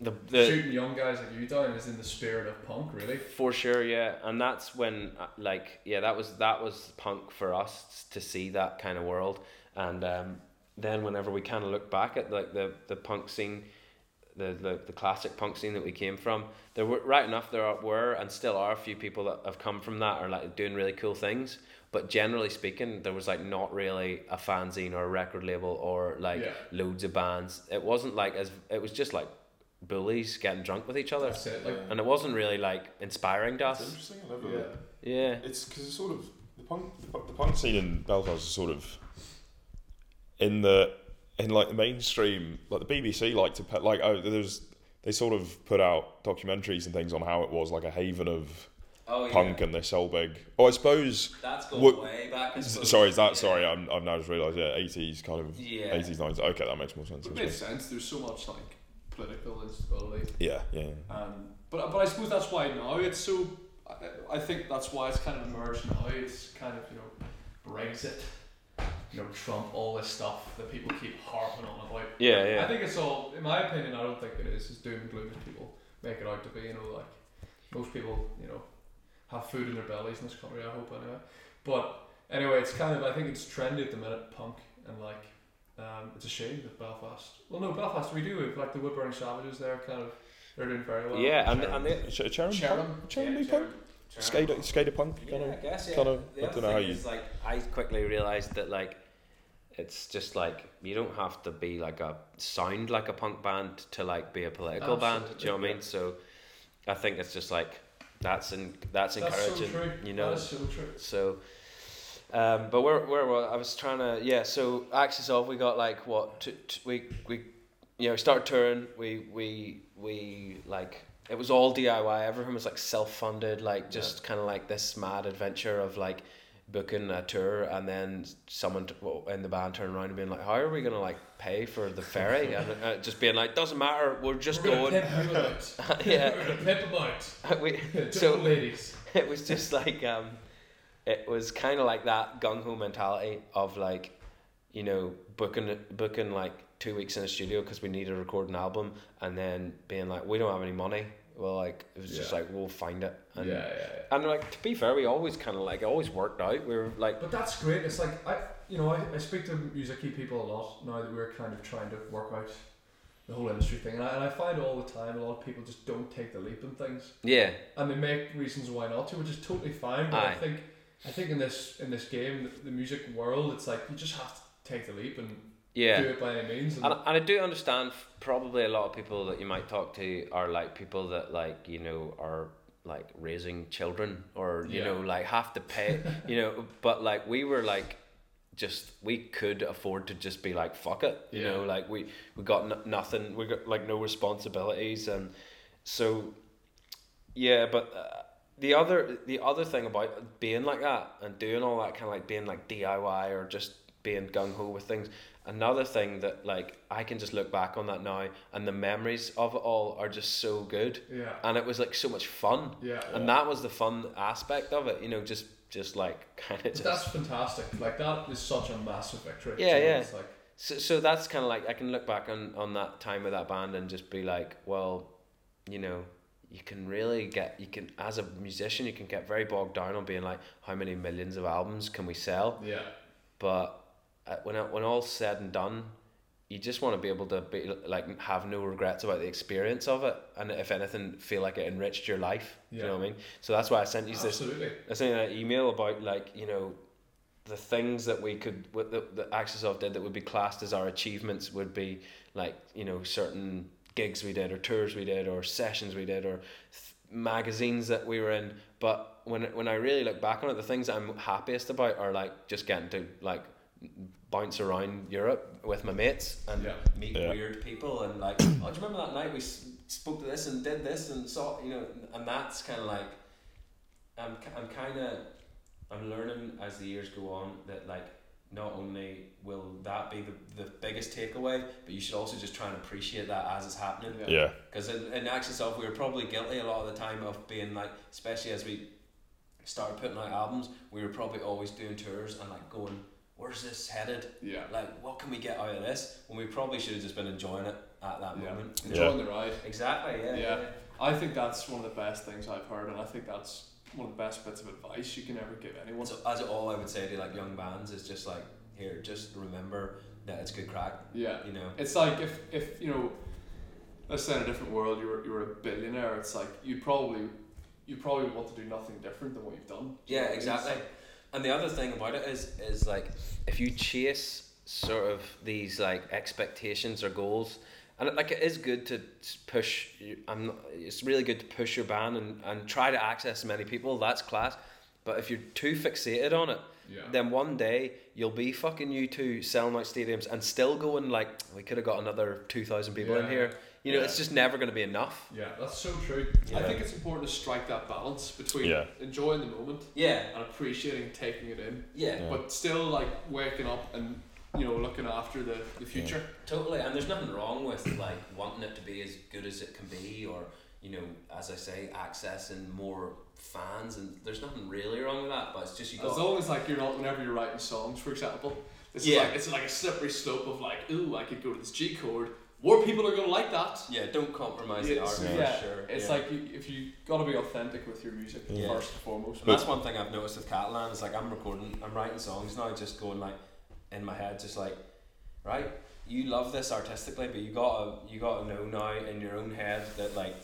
the, the
shooting young guys like you down is in the spirit of punk, really.
For sure, yeah, and that's when, uh, like, yeah, that was that was punk for us to see that kind of world, and um, then whenever we kind of look back at like the the punk scene, the, the the classic punk scene that we came from, there were right enough there were and still are a few people that have come from that are like doing really cool things, but generally speaking, there was like not really a fanzine or a record label or like
Yeah.
loads of bands. It wasn't like as it was just like bullies getting drunk with each other.
That's it. Like,
And it wasn't really like inspiring to
That's
us.
interesting. I never.
yeah.
Yeah.
It's because it's sort of the punk, the, pu- the punk scene in Belfast is sort of in the in like the mainstream. Like the BBC like to put like oh there's they sort of put out documentaries and things on how it was like a haven of
Oh
punk and they're so big. Oh, I suppose.
That's
going What-
way back.
s- Sorry, is that sorry? I'm, I've now just realised. Yeah, eighties kind of
Yeah.
eighties, nineties. Okay, that makes more sense.
It makes sense. There's so much like political instability.
Yeah, yeah.
Um, but but I suppose that's why now it's so. I, I think that's why it's kind of emerged now. It's kind of you know Brexit you know, Trump, all this stuff that people keep harping on about.
Yeah, yeah.
I think it's all, in my opinion, I don't think it is as doom and gloom as people make it out to be. You know, like most people, you know, have food in their bellies in this country. I hope anyway. But anyway, it's kind of I think it's trendy at the minute, punk, and like um, it's a shame that Belfast. Well, no, Belfast we do have like the Wood Burning Savages. They're kind of they're doing very well.
Yeah, and and the,
Ch- Charon,
Charon.
punk? Charon
yeah,
be punk?
Charon-
Skater, skater punk, kind
Yeah, I guess yeah.
kind of-
The
I don't know how you-
is, like I quickly realized that like it's just like you don't have to be like a sound like a punk band to like be a political band. Do you know what I mean? So I think it's just like that's in, that's
That's so
encouraging.
true.
You know.
that is so true.
So, um, but where where were I was trying to yeah. So Axis of. We got like what t- t- we we you know start touring. We we we like it was all DIY. Everything was like self funded. Like just kind of like this mad adventure of like booking a tour and then someone t- in the band turning around and being like, "How are we gonna like pay for the ferry?" <laughs> and uh, just being like, "Doesn't matter. We're just
We're gonna pimp you out. <laughs>
yeah.
Pimp out. <laughs>
we, so
ladies.
it was just like um it was kind of like that gung ho mentality of like you know booking booking like two weeks in a studio because we need to record an album and then being like we don't have any money. Well like it was just like we'll find it. And
yeah, yeah, yeah.
and like to be fair we always kind of like it always worked out. We were like
But that's great. It's like I, you know, I, I speak to musicy people a lot now that we're kind of trying to work out the whole industry thing, and I, and I find all the time a lot of people just don't take the leap in things,
yeah.
And they make reasons why not to, which is totally fine. But I think, I think in this in this game, the, the music world, it's like you just have to take the leap and
yeah
do it by any means. And,
And, and I do understand probably a lot of people that you might talk to are like people that like you know are like raising children or you
Yeah.
know like have to pay <laughs> you know but like we were like just we could afford to just be like fuck it you know like we we got n- nothing we got like no responsibilities and so yeah but uh, the other the other thing about being like that and doing all that kind of like being like DIY or just being gung ho with things another thing that like I can just look back on that now and the memories of it all are just so good
yeah,
and it was like so much fun
yeah,
and that was the fun aspect of it you know just just like <laughs> kind of just
that's fantastic. Like that is such a massive victory.
Yeah, yeah.
It's like
so, so that's kind of like I can look back on, on that time with that band and just be like, well, you know, you can really get you can as a musician you can get very bogged down on being like how many millions of albums can we sell,
yeah,
but uh, when when all's said and done, you just want to be able to be like have no regrets about the experience of it, and if anything, feel like it enriched your life. Do You know what I mean? So that's why I sent you this
absolutely.
I sent you an email about like you know the things that we could what the, the Axis of did that would be classed as our achievements would be like you know certain gigs we did or tours we did or sessions we did or th- magazines that we were in but when when I really look back on it the things I'm happiest about are like just getting to like bounce around Europe with my mates and
Yeah.
meet
Yeah.
weird people and like <coughs> oh do you remember that night we s- spoke to this and did this and saw you know and that's kind of like I'm, I'm kind of I'm learning as the years go on that like not only will that be the, the biggest takeaway but you should also just try and appreciate that as it's happening
Yeah.
Yeah,
because in, in Axis of we were probably guilty a lot of the time of being like especially as we started putting out albums we were probably always doing tours and like going where's this headed
Yeah,
like what can we get out of this when we probably should have just been enjoying it at that
Yeah.
moment
enjoying the ride.
exactly yeah,
Yeah.
yeah.
I think that's one of the best things I've heard, and I think that's one of the best bits of advice you can ever give anyone.
So as all I would say to like young bands is just like here, just remember that it's good crack.
Yeah,
You know.
it's like if if you know, let's say in a different world, you were you were a billionaire. It's like you'd probably you probably want to do nothing different than what you've done.
Yeah, exactly. And the other thing about it is is like if you chase sort of these like expectations or goals, and it, like it is good to push. I'm not, it's really good to push your band and, and try to access many people. That's class. But if you're too fixated on it,
yeah.
then one day you'll be fucking you two selling out stadiums and still going like we could have got another two thousand people in here. You know,
Yeah.
it's just never going to be enough.
Yeah, that's so true. I think it's important to strike that balance between
Yeah.
enjoying the moment
Yeah,
and appreciating taking it in,
yeah,
Yeah.
but still like waking up and you know looking after the, the future.
totally. And there's nothing wrong with like wanting it to be as good as it can be, or you know, as I say, accessing more fans. And there's nothing really wrong with that. But it's just you
As long as like you're not whenever you're writing songs, for example, It's
Yeah.
like it's like a slippery slope of like, ooh, I could go to this G chord. More people are gonna like that.
Yeah, don't compromise
Yeah,
the art
so
for
yeah,
sure.
it's
yeah.
like you, if you gotta be authentic with your music
Yeah.
first and foremost.
And that's one thing I've noticed with Catalan is like I'm recording, I'm writing songs now, just going like in my head, just like, right, you love this artistically, but you gotta you gotta know now in your own head that like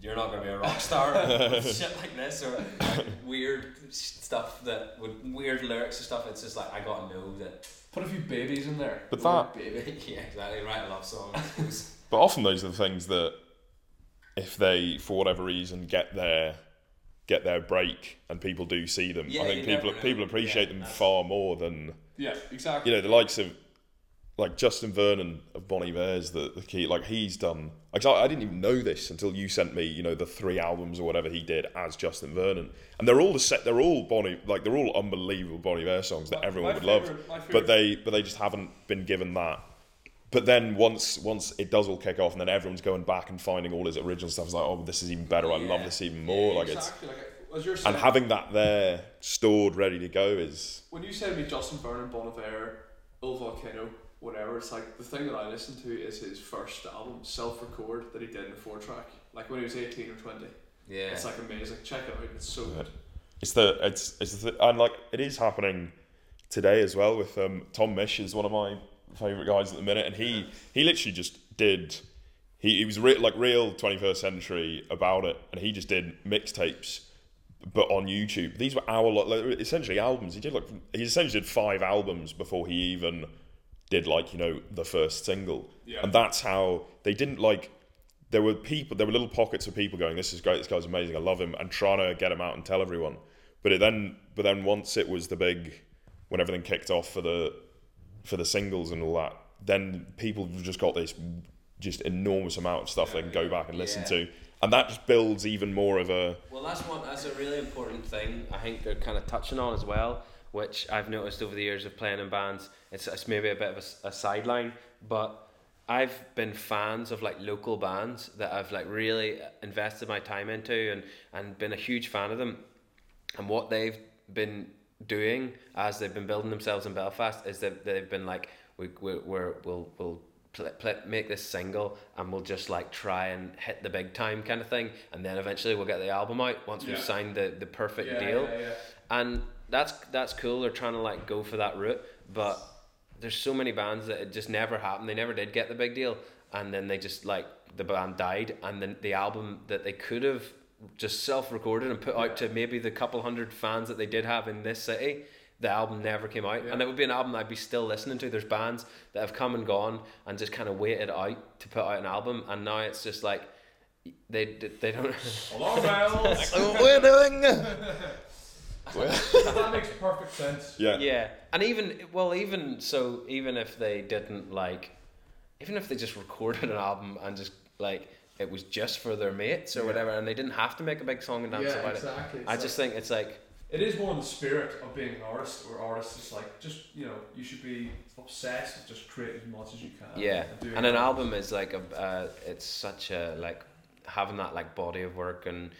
you're not gonna be a rock star <laughs> with shit like this or like, weird stuff that with weird lyrics and stuff. It's just like I gotta know that.
Put a few babies in there.
But
Little
that-
baby. <laughs> <laughs>
yeah, exactly. Write a love song.
But often those are the things that, if they for whatever reason get their get their break and people do see them,
Yeah,
I think people people appreciate
Yeah,
them far more than
Yeah, exactly.
you know the likes of like Justin Vernon of Bon Iver's the, the key like he's done like I, I didn't even know this until you sent me you know the three albums or whatever he did as Justin Vernon. And they're all the set they're all Bonnie like they're all unbelievable Bonnie Bear songs that everyone
my
would love.
favourite- my
but they but they just haven't been given that. But then once once it does all kick off and then everyone's going back and finding all his original stuff it's like oh this is even better. I love this even more.
Yeah,
like it's.
Like as saying,
and having that there stored ready to go is
when you say to me Justin Vernon, Bon Iver, Il Volcano, whatever, it's like the thing that I listen to is his first album, self record that he did in a four track, like when he was eighteen or twenty.
yeah.
It's like amazing. Check it out. It's so good.
It's the it's it's the and like it is happening today as well with um Tom Misch is one of my favorite guys at the minute and he he literally just did he, he was re- like real 21st century about it and he just did mixtapes but on YouTube these were hour like, essentially albums he did like he essentially did five albums before he even did like you know the first single
Yeah.
and that's how they didn't like there were people there were little pockets of people going this is great this guy's amazing i love him and trying to get him out and tell everyone but it then but then once it was the big when everything kicked off for the for the singles and all that then people just got this just enormous amount of stuff they can go back and listen
Yeah.
to and that just builds even more of a
Well, that's one. That's a really important thing. I think they're kind of touching on as well, which I've noticed over the years of playing in bands. It's, it's maybe a bit of a sideline, but I've been fans of like local bands that I've like really invested my time into and and been a huge fan of them. And what they've been doing as they've been building themselves in Belfast is that they've been like we we we're, we'll we'll make this single and we'll just like try and hit the big time kind of thing and then eventually we'll get the album out once we've signed the, the perfect
Yeah,
deal
yeah, yeah.
and that's that's cool they're trying to like go for that route but there's so many bands that it just never happened they never did get the big deal and then they just like the band died and then the album that they could have just self-recorded and put out to maybe the couple hundred fans that they did have in this city the album never came out
Yeah.
and it would be an album I'd be still listening to there's bands that have come and gone and just kind of waited out to put out an album and now it's just like they they don't
Alarm bells.
what we're doing
that makes perfect sense.
yeah
yeah and even well even so even if they didn't like even if they just recorded an album and just like it was just for their mates or
Yeah.
whatever and they didn't have to make a big song and dance
Yeah,
about
exactly.
it
It's
i
like-
just think it's like
It is more in the spirit of being an artist, where artists is like just you know you should be obsessed with just creating as much as you can.
yeah
doing
and an album is like a uh, it's such a like having that like body of work and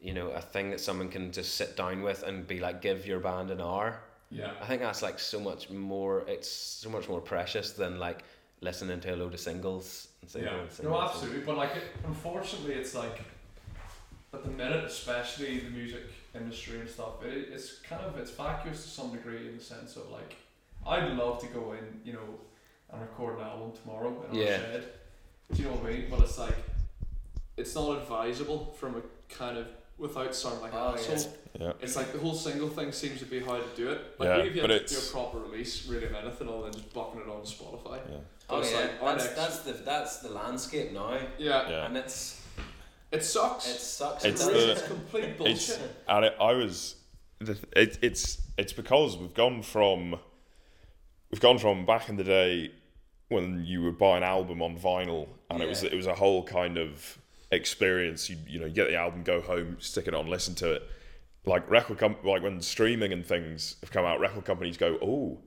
you know a thing that someone can just sit down with and be like give your band an hour
Yeah.
I think that's like so much more. It's so much more precious than like listening to a load of singles and singles.
Yeah.
and singles.
No, absolutely. But like, it, unfortunately, it's like at the minute, especially the music industry and stuff. It, it's kind of it's vacuous to some degree in the sense of like, I'd love to go in, you know, and record an album tomorrow in our
Yeah.
shed. Do you know what I mean? But it's like, it's not advisable from a kind of without sounding like
Oh,
an
yeah.
asshole.
yeah
It's like the whole single thing seems to be how to do it. Like
Yeah,
if you
but
had to do a proper release, really of anything, other than just bucking it on Spotify.
yeah oh,
But
Oh yeah,
like, our
that's
next-
that's the that's the landscape now,
yeah.
yeah
and it's
It sucks.
it sucks.
It's
it
the-
it's complete
it's
bullshit.
and it, I was the it, it's it's because we've gone from we've gone from back in the day when you would buy an album on vinyl and it was it was a whole kind of experience you you know you get the album go home stick it on listen to it like record com- like when streaming and things have come out record companies go oh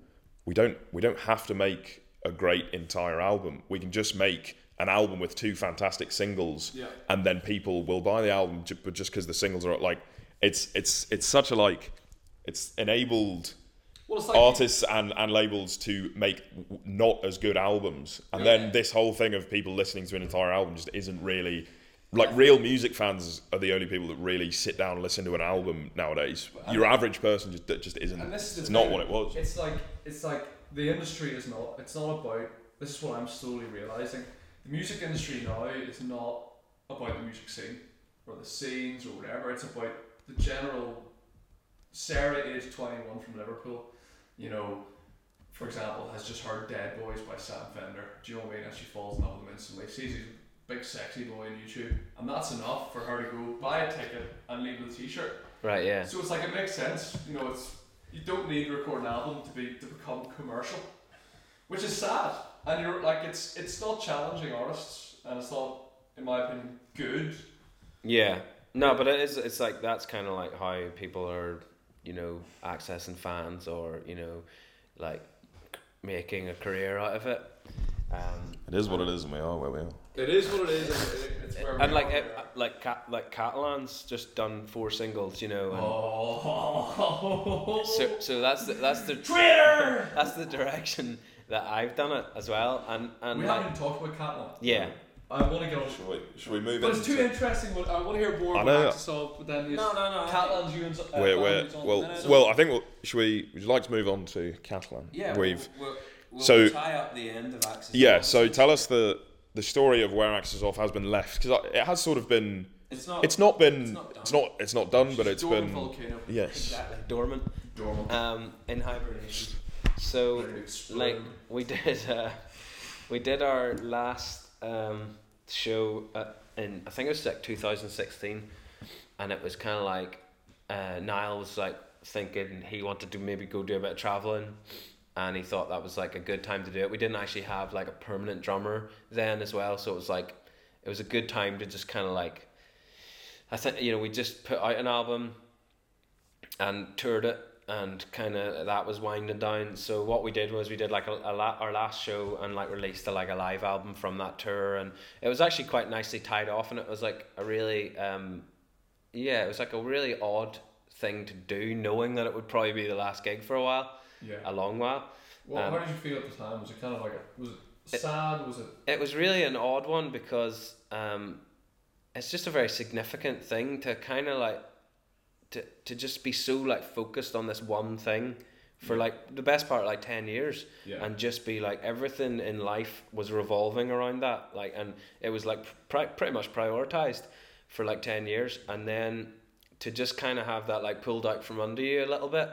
we don't we don't have to make a great entire album we can just make an album with two fantastic singles
Yeah.
and then people will buy the album but just because the singles are like it's it's it's such a like it's enabled
Well, it's like
artists and, and labels to make not as good albums, and
Yeah.
then this whole thing of people listening to an entire album just isn't really like real music fans are the only people that really sit down and listen to an album nowadays. Your average person just just isn't.
And this is
It's not what it was.
It's like it's like the industry is not. It's not about. This is what I'm slowly realizing. The music industry now is not about the music scene or the scenes or whatever. It's about the general. Sarah, age twenty one from Liverpool, you know, for example, has just heard "Dead Boys" by Sam Fender. Do you know what I mean? And she falls in love with him instantly. Sees he's a big sexy boy on YouTube, and that's enough for her to go buy a ticket and leave with a T-shirt.
Right. Yeah.
So it's like it makes sense. You know, it's you don't need to record an album to be to become commercial, which is sad. And you're like it's it's not challenging artists, and it's not, in my opinion, good.
Yeah. No, but it is. It's like that's kind of like how people are, you know, accessing fans or you know, like making a career out of it. Um,
It is what it is, and we are where we are.
It is what it is. And it, it's where
and
we
like
are.
it, like Cat like Catalan's just done four singles, you know. And
oh,
So so that's the, that's the
Twitter.
that's the direction that I've done it as well. And and
We
like
haven't talked about Catalan.
yeah.
I want to get on.
Should we, should we move
But it's too interesting. I want to hear more
I
about
know.
Axis of, but then you
no, no.
Catalan's you and uh,
We're, we're,
Catalan's on-
well,
no, no.
well, I think we'll, should we? Would you like to move on to Catalan?
Yeah,
we've
we'll, we'll
so-
tie up the end of Axis.
yeah. So tell us the the story of where Axis of has been left because it has sort of been.
it's not
It's not been.
It's not done.
It's not. It's not done, but it's
Dormant
been.
volcano.
Yes.
exactly dormant.
Dormant.
Um, in hibernation. So
Ready to explode.
like we did uh, we did our last um, show at, in I think it was like 2016 and it was kind of like uh, Niall was like thinking he wanted to maybe go do a bit of traveling and he thought that was like a good time to do it we didn't actually have like a permanent drummer then as well so it was like it was a good time to just kind of like I think you know we just put out an album and toured it and kind of that was winding down so what we did was we did like a, a la- our last show and like released a, like a live album from that tour and it was actually quite nicely tied off and it was like a really um yeah it was like a really odd thing to do knowing that it would probably be the last gig for a while
Yeah.
a long while
Well,
um,
how did you feel at the time? Was it kind of like a, was it sad? Was it?
it was really an odd one because um, it's just a very significant thing to kind of like to, to just be so like focused on this one thing for like the best part of like 10 years
Yeah.
and just be like everything in life was revolving around that like and it was like pri- pretty much prioritized for like 10 years. And then to just kind of have that like pulled out from under you a little bit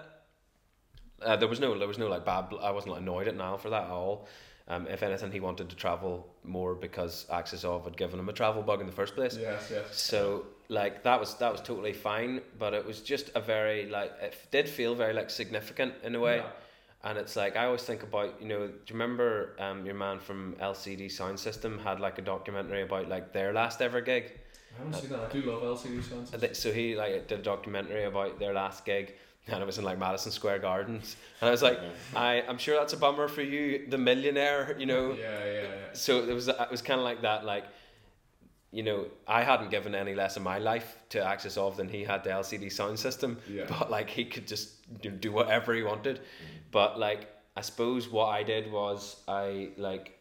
uh, there was no there was no like bad bl- I wasn't like, annoyed at Niall for that at all um, if anything he wanted to travel more because Axis of had given him a travel bug in the first place
yes. Yes.
so like that was that was totally fine but it was just a very like it did feel very like significant in a way
Yeah.
and it's like I always think about you know do you remember um, your man from LCD Soundsystem had like a documentary about like their last ever gig
I haven't seen that. I do love LCD
Sound th- so he like did a documentary about their last gig and it was in like Madison Square Gardens. And I was like I I'm sure that's a bummer for you the millionaire you know?
Yeah, yeah, yeah.
so it was it was kind of like that like you know I hadn't given any less of my life to Axis of than he had the LCD Soundsystem.
Yeah.
but like he could just do, whatever he wanted. Mm. But like I suppose what I did was I like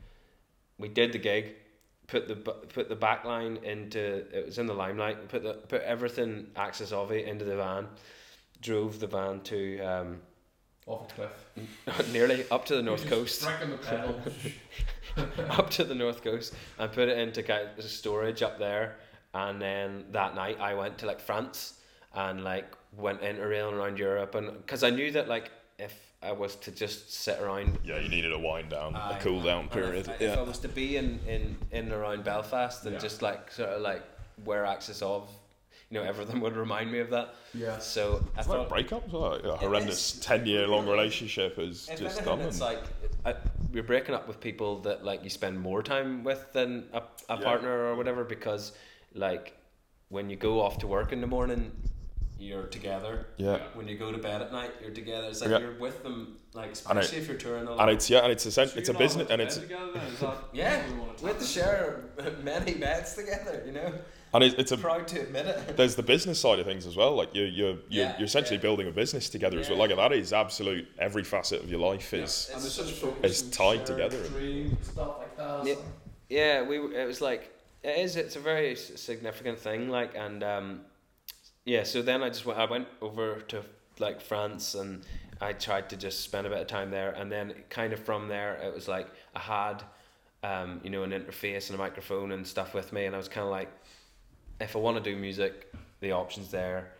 we did the gig put the put the back line into it was in the limelight put the put everything Axis of it into the van drove the van to um,
Off a cliff. <laughs>
nearly up to the north <laughs> coast
the <laughs>
up to the north coast and put it into kind of storage up there. And then that night I went to like France and like went interrailing around Europe and because I knew that like if I was to just sit around
Yeah, you needed a wind down,
Aye.
a cool down
and
period.
if, if. I was to be in, in, in around Belfast and
Yeah.
just like sort of like where Axis of <laughs> you know everything would remind me of that
yeah.
so I
It's like
thought
breakup. It's like a horrendous ten-year-long relationship is
If
just
anything,
done.
It's like I, you're breaking up with people that like you spend more time with than a, a
Yeah.
partner or whatever because like when you go off to work in the morning you're together
yeah.
when you go to bed at night you're together it's like
Yeah.
you're with them like
And it-
especially if you're touring a lot
And it's yeah, and it's a sen-
So
it's a business, and it's
together then? Is that <laughs>
yeah
what we wanna
we have to share many beds together you know
and it, it's a
Proud to admit it. <laughs>
there's the business side of things as well. Like you're you're you're,
Yeah,
you're essentially
yeah.
building a business together as well. Like that is absolute. Every facet of your life is.
It's
and such
so
It's tied together.
dream, stuff like that.
Yeah. Yeah, we. It was like it is. It's a very significant thing. Like and um, yeah. So then I just went. I went over to like France and I tried to just spend a bit of time there. And then kind of from there, it was like I had, um, you know, an interface and a microphone and stuff with me, and I was kind of like, if I want to do music, the options there.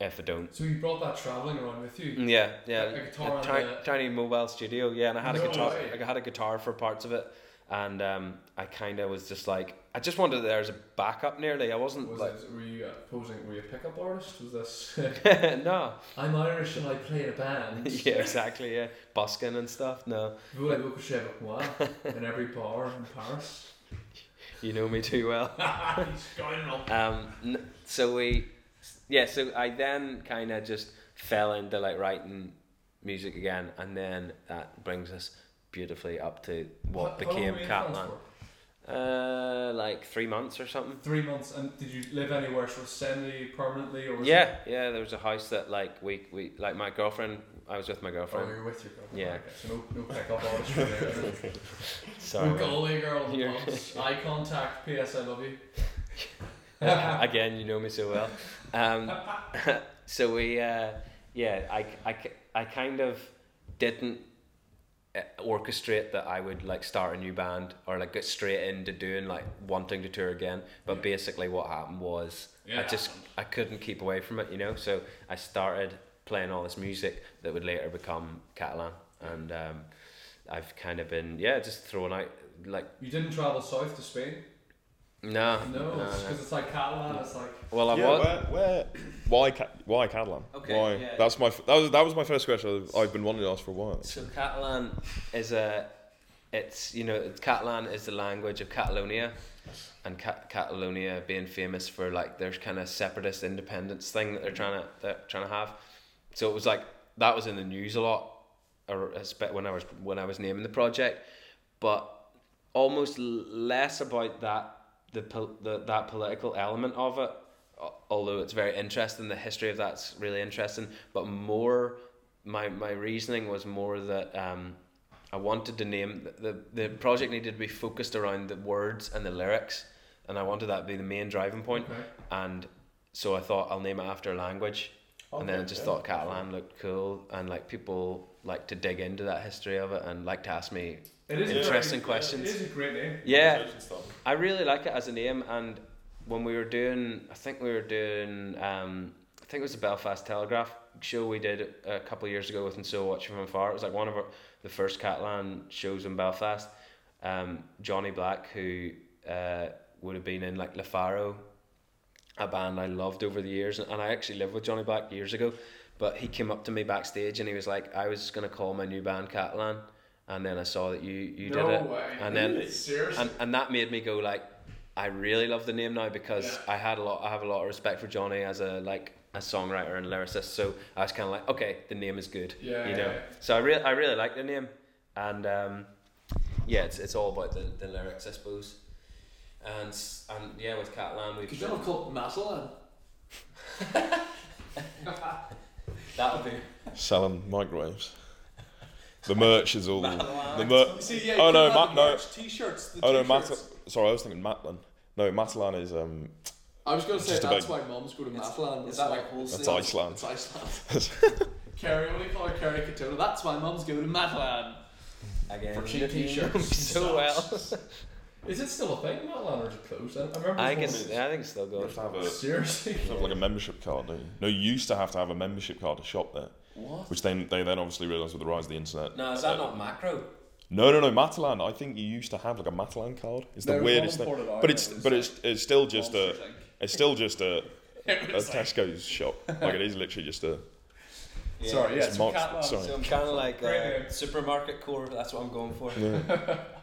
If I don't.
So you brought that traveling around with you.
Yeah, yeah.
A- a guitar
ti-
a-
tiny mobile studio. Yeah, and I had
No
a guitar.
way.
I had a guitar for parts of it, and um, I kind of was just like, I just wanted there as a backup. Nearly, I wasn't
Was
like,
it, were you uh, posing? Were you a pickup artist? Was this? <laughs>
no.
I'm Irish and I play in a band. <laughs>
yeah, exactly. Yeah, busking and stuff. No,
Voulez-vous coucher avec moi in every bar in Paris?
You know me too well.
He's going wrong.
Um, n- so we, yeah. So I then kind of just fell into like writing music again, and then that brings us beautifully up to what
How-
became
were you in France
Catalan.
for?
Uh, like three months or something.
Three months. And did you live anywhere sort of semi-permanently or? Was
Yeah, yeah. There was a house that like we we like my girlfriend. I was with my girlfriend.
Oh, you're with your girlfriend.
Yeah.
Okay, so no, no pickup artist there. <laughs>
Sorry.
no goalie girl.
You're-
once. <laughs> Eye contact. P.S. I love you. <laughs>
Again, you know me so well. Um, so we, uh, yeah, I, I, I kind of didn't uh, orchestrate that I would like start a new band or like get straight into doing like wanting to tour again. But basically, what happened was
Yeah,
I just I couldn't keep away from it, you know. So I started playing all this music that would later become Catalan, and um, I've kind of been yeah just throwing out like
You didn't travel south to Spain?
no
No,
no,
because
no.
it's like Catalan. It's like
Well, I
yeah,
was.
where, where, why, Ca- why Catalan?
Okay,
why?
yeah.
That's my, that was, that was my first question. I've, I've been wanting to ask for a while.
So Catalan is a, it's you know Catalan is the language of Catalonia, and Ca- Catalonia being famous for like their kind of separatist independence thing that they're trying to they're trying to have. So it was like that was in the news a lot, or when I was when I was naming the project, but almost less about that the, the that political element of it. Although it's very interesting, the history of that's really interesting, but more my my reasoning was more that um, I wanted to name the the project needed to be focused around the words and the lyrics, and I wanted that to be the main driving point.
okay.
And so I thought I'll name it after a language, and then I just
yeah.
thought Catalan looked cool, and like people like to dig into that history of it and like to ask me.
It is
Interesting
very-
questions.
It is a great name.
Yeah, I really like it as a name, and when we were doing, I think we were doing, um, I think it was the Belfast Telegraph show we did a couple of years ago with And So I Watch You From Afar. It was like one of our, the first Catalan shows in Belfast. Um, Johnny Black, who uh, would have been in like La Faro, a band I loved over the years, and I actually lived with Johnny Black years ago. But he came up to me backstage and he was like, "I was gonna call my new band Catalan," and then I saw that you you
no
did it,
way.
and then <laughs>
seriously.
and and that made me go like I really love the name now because
Yeah.
I had a lot I have a lot of respect for Johnny as a like a songwriter and lyricist so I was kind of like okay the name is good
Yeah,
you know
yeah.
so I really I really like the name and um, yeah it's it's all about the, the lyrics I suppose and and yeah with Catalan we've
Could you have called Matalan? <laughs>
that would be
Selling microwaves. The merch is all. the mer-
See, yeah,
Oh, no,
could've
Ma- no.
T-shirts. The
oh no,
t-shirts.
Mat- Sorry, I was thinking Matlan. No, Matalan is um.
I was going to say that's
big-
why mums go to
It's-
Matalan.
is that like
That's? Iceland.
It's Iceland. <laughs> Kerry, what do you call it? Kerry Katona. That's why mums go to Matalan.
again
For cheap
you know me
t-shirts. <laughs>
so well
Is it still a thing, Matalan, or is it closed? I I remember.
I
it
think it's I think it's still
You
going
have to have a
Seriously.
you have like a membership card, don't you? No, you used to have to have a membership card to shop there,
What?
which then they then obviously realised with the rise of the internet.
No, is that not macro?
No, no, no, Matalan. I think you used to have like a Matalan card. It's the
There was
weirdest
one
thing,
imported out
but
and
it's
was
but it's it's still just a
Monsters, Inc.
it's still just a, <laughs>
It
a
was like-
Tesco's shop. Like it is literally just a.
Sorry, yeah,
It's
so
Mox-
Catalan.
sorry.
so I'm kind of like
Great
uh,
name.
supermarket core that's what I'm going for
Yeah. <laughs>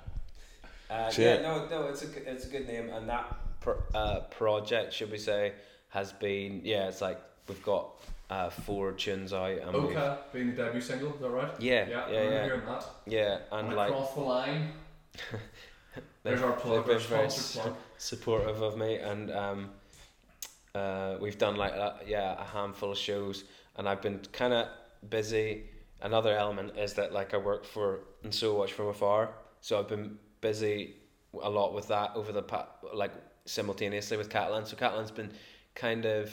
Uh, yeah,
yeah.
no, no, it's a g- it's a good name, and that pro- uh, project, should we say, has been yeah, it's like we've got uh, four tunes out, and we've,
Oka being the debut single, is that right?
yeah,
Yeah,
yeah,
I remember
yeah,
hearing that.
yeah,
And,
and like
across the line. <laughs> There's our plug.
they've been very
sponsor
supportive of me and um, uh, we've done like uh, yeah a handful of shows and I've been kind of busy another element is that like I work for and so watch from afar so I've been busy a lot with that over the past, like simultaneously with Catalan so Catalan's been kind of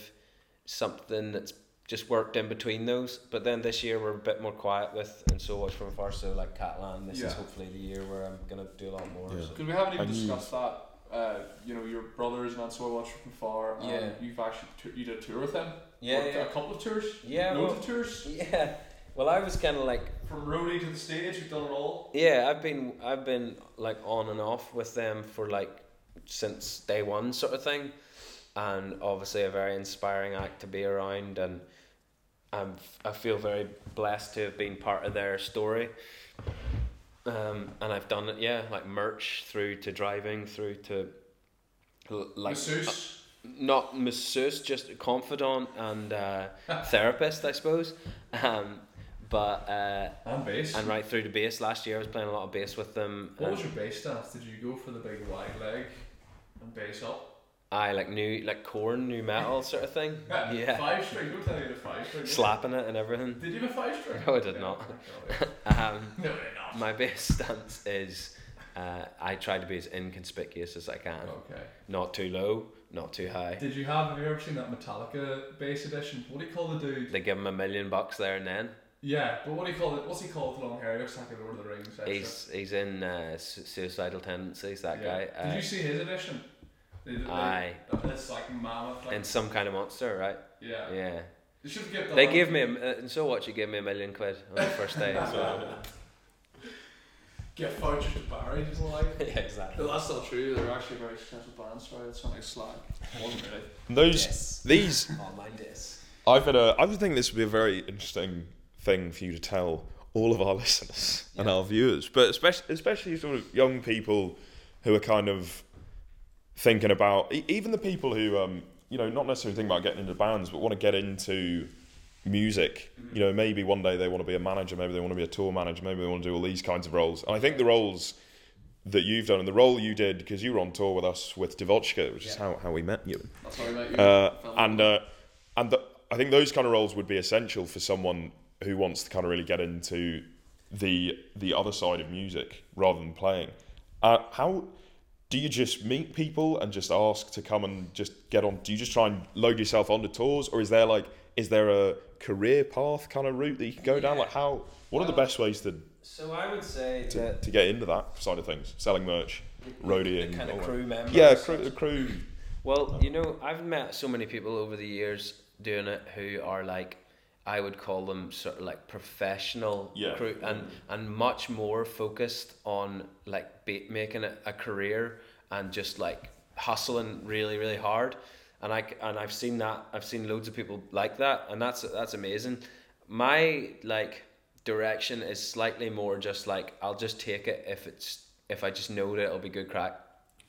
something that's just worked in between those but then this year we're a bit more quiet with and so watch from afar so like Catalan this
Yeah.
is hopefully the year where I'm gonna do a lot more
Yeah.
so.
Because we haven't even
And you-
discussed that. Uh, you know, your brothers and so I watched from far. and
Yeah.
You've actually tou- you did a tour with them.
yeah, yeah.
A couple of tours.
Yeah,
Loads
well-
of tours.
Yeah. Well, I was kind of like,
From roadie to the stage, you've done it all.
yeah, I've been, I've been like on and off with them for like since day one, sort of thing, and obviously a very inspiring act to be around, and I'm, I feel very blessed to have been part of their story. Um, and I've done it, yeah, like merch through to driving through to like
Masseuse.
not masseuse, just a confidant and uh, <laughs> therapist, I suppose. Um, but uh,
and bass.
and right through to bass. Last year, I was playing a lot of bass with them.
What was your bass stance? Did you go for the big wide leg and bass up?
I like new like Korn, nu metal <laughs> sort of thing. Yeah,
Five string. Don't tell me you a five string.
slapping it and everything.
Did you have a five string?
No, I did
Yeah, <laughs>
not. Um,
No, did not.
my bass stance is uh, I try to be as inconspicuous as I can.
Okay.
Not too low, not too high.
Did you have? Have you ever seen that Metallica bass edition? What do you call the dude?
They give him a million bucks there and then.
Yeah, but what do you call it? What's he called with the long hair? He looks like a Lord of the Rings. extra.
He's he's in uh, su- suicidal tendencies. That
Yeah.
guy.
Did
Uh,
you see his edition? They, they,
Aye.
This like mammoth. Like,
in some kind of monster, right?
yeah.
Yeah.
They should give.
They gave me, a, uh, and so what? You gave me a million quid on the first day as well.
gift vouchers to Barry. Just like. <laughs>
yeah, exactly.
No, that's not true. They're actually very successful bands. Sorry, that's not like slag. Wasn't really.
Those these
Oh, mind this.
I've had a I would think this would be a very interesting thing for you to tell all of our <laughs> listeners and our viewers, but especially especially sort of young people who are kind of thinking about even the people who um you know not necessarily think about getting into bands but want to get into music. You know maybe one day they want to be a manager maybe they want to be a tour manager maybe they want to do all these kinds of roles. And i think the roles that you've done and the role you did because you were on tour with us with DeVotchKa, which is how, how we met you.
That's how I met you.
uh, and uh, and the, I think those kind of roles would be essential for someone who wants to kind of really get into the the other side of music rather than playing. Uh, how do you just meet people and just ask to come and just get on? Do you just try and load yourself onto tours, or is there like is there a career path kind of route that you can go down? Like how? What are the best ways to,
So I would say
to,
that
to get into that side of things? Selling merch, roadieing,
kind of crew members.
yeah, crew, crew.
Well, you know, I've met so many people over the years doing it who are like, I would call them sort of like professional
Yeah.
crew, and and much more focused on like be, making it a career and just like hustling really really hard. And I c- and I've seen that. I've seen loads of people like that, and that's that's amazing. My like direction is slightly more just like I'll just take it if it's if I just know that it'll be good crack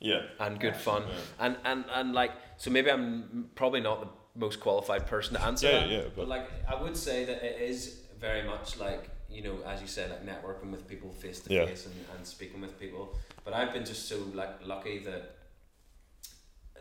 Yeah,
and good fun and and and like so maybe I'm probably not the most qualified person to answer
Yeah,
that.
yeah,
but,
but-
like I would say that it is very much like you know as you said like networking with people face to face and speaking with people. But I've been just so like lucky that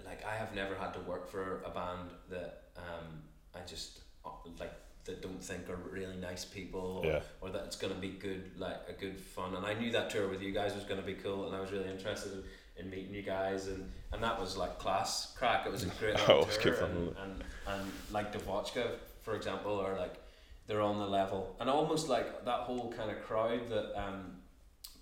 like I have never had to work for a band that um I just uh, like that don't think are really nice people or,
Yeah.
or that it's gonna be good like a good fun. And I knew that tour with you guys was gonna be cool and I was really interested in, in meeting you guys and, and that was like class. Crack it was a <laughs> great
Oh, was
tour
good fun,
and,
wasn't
and, and like DeVotchKa for example are like they're on the level. And almost like that whole kind of crowd that um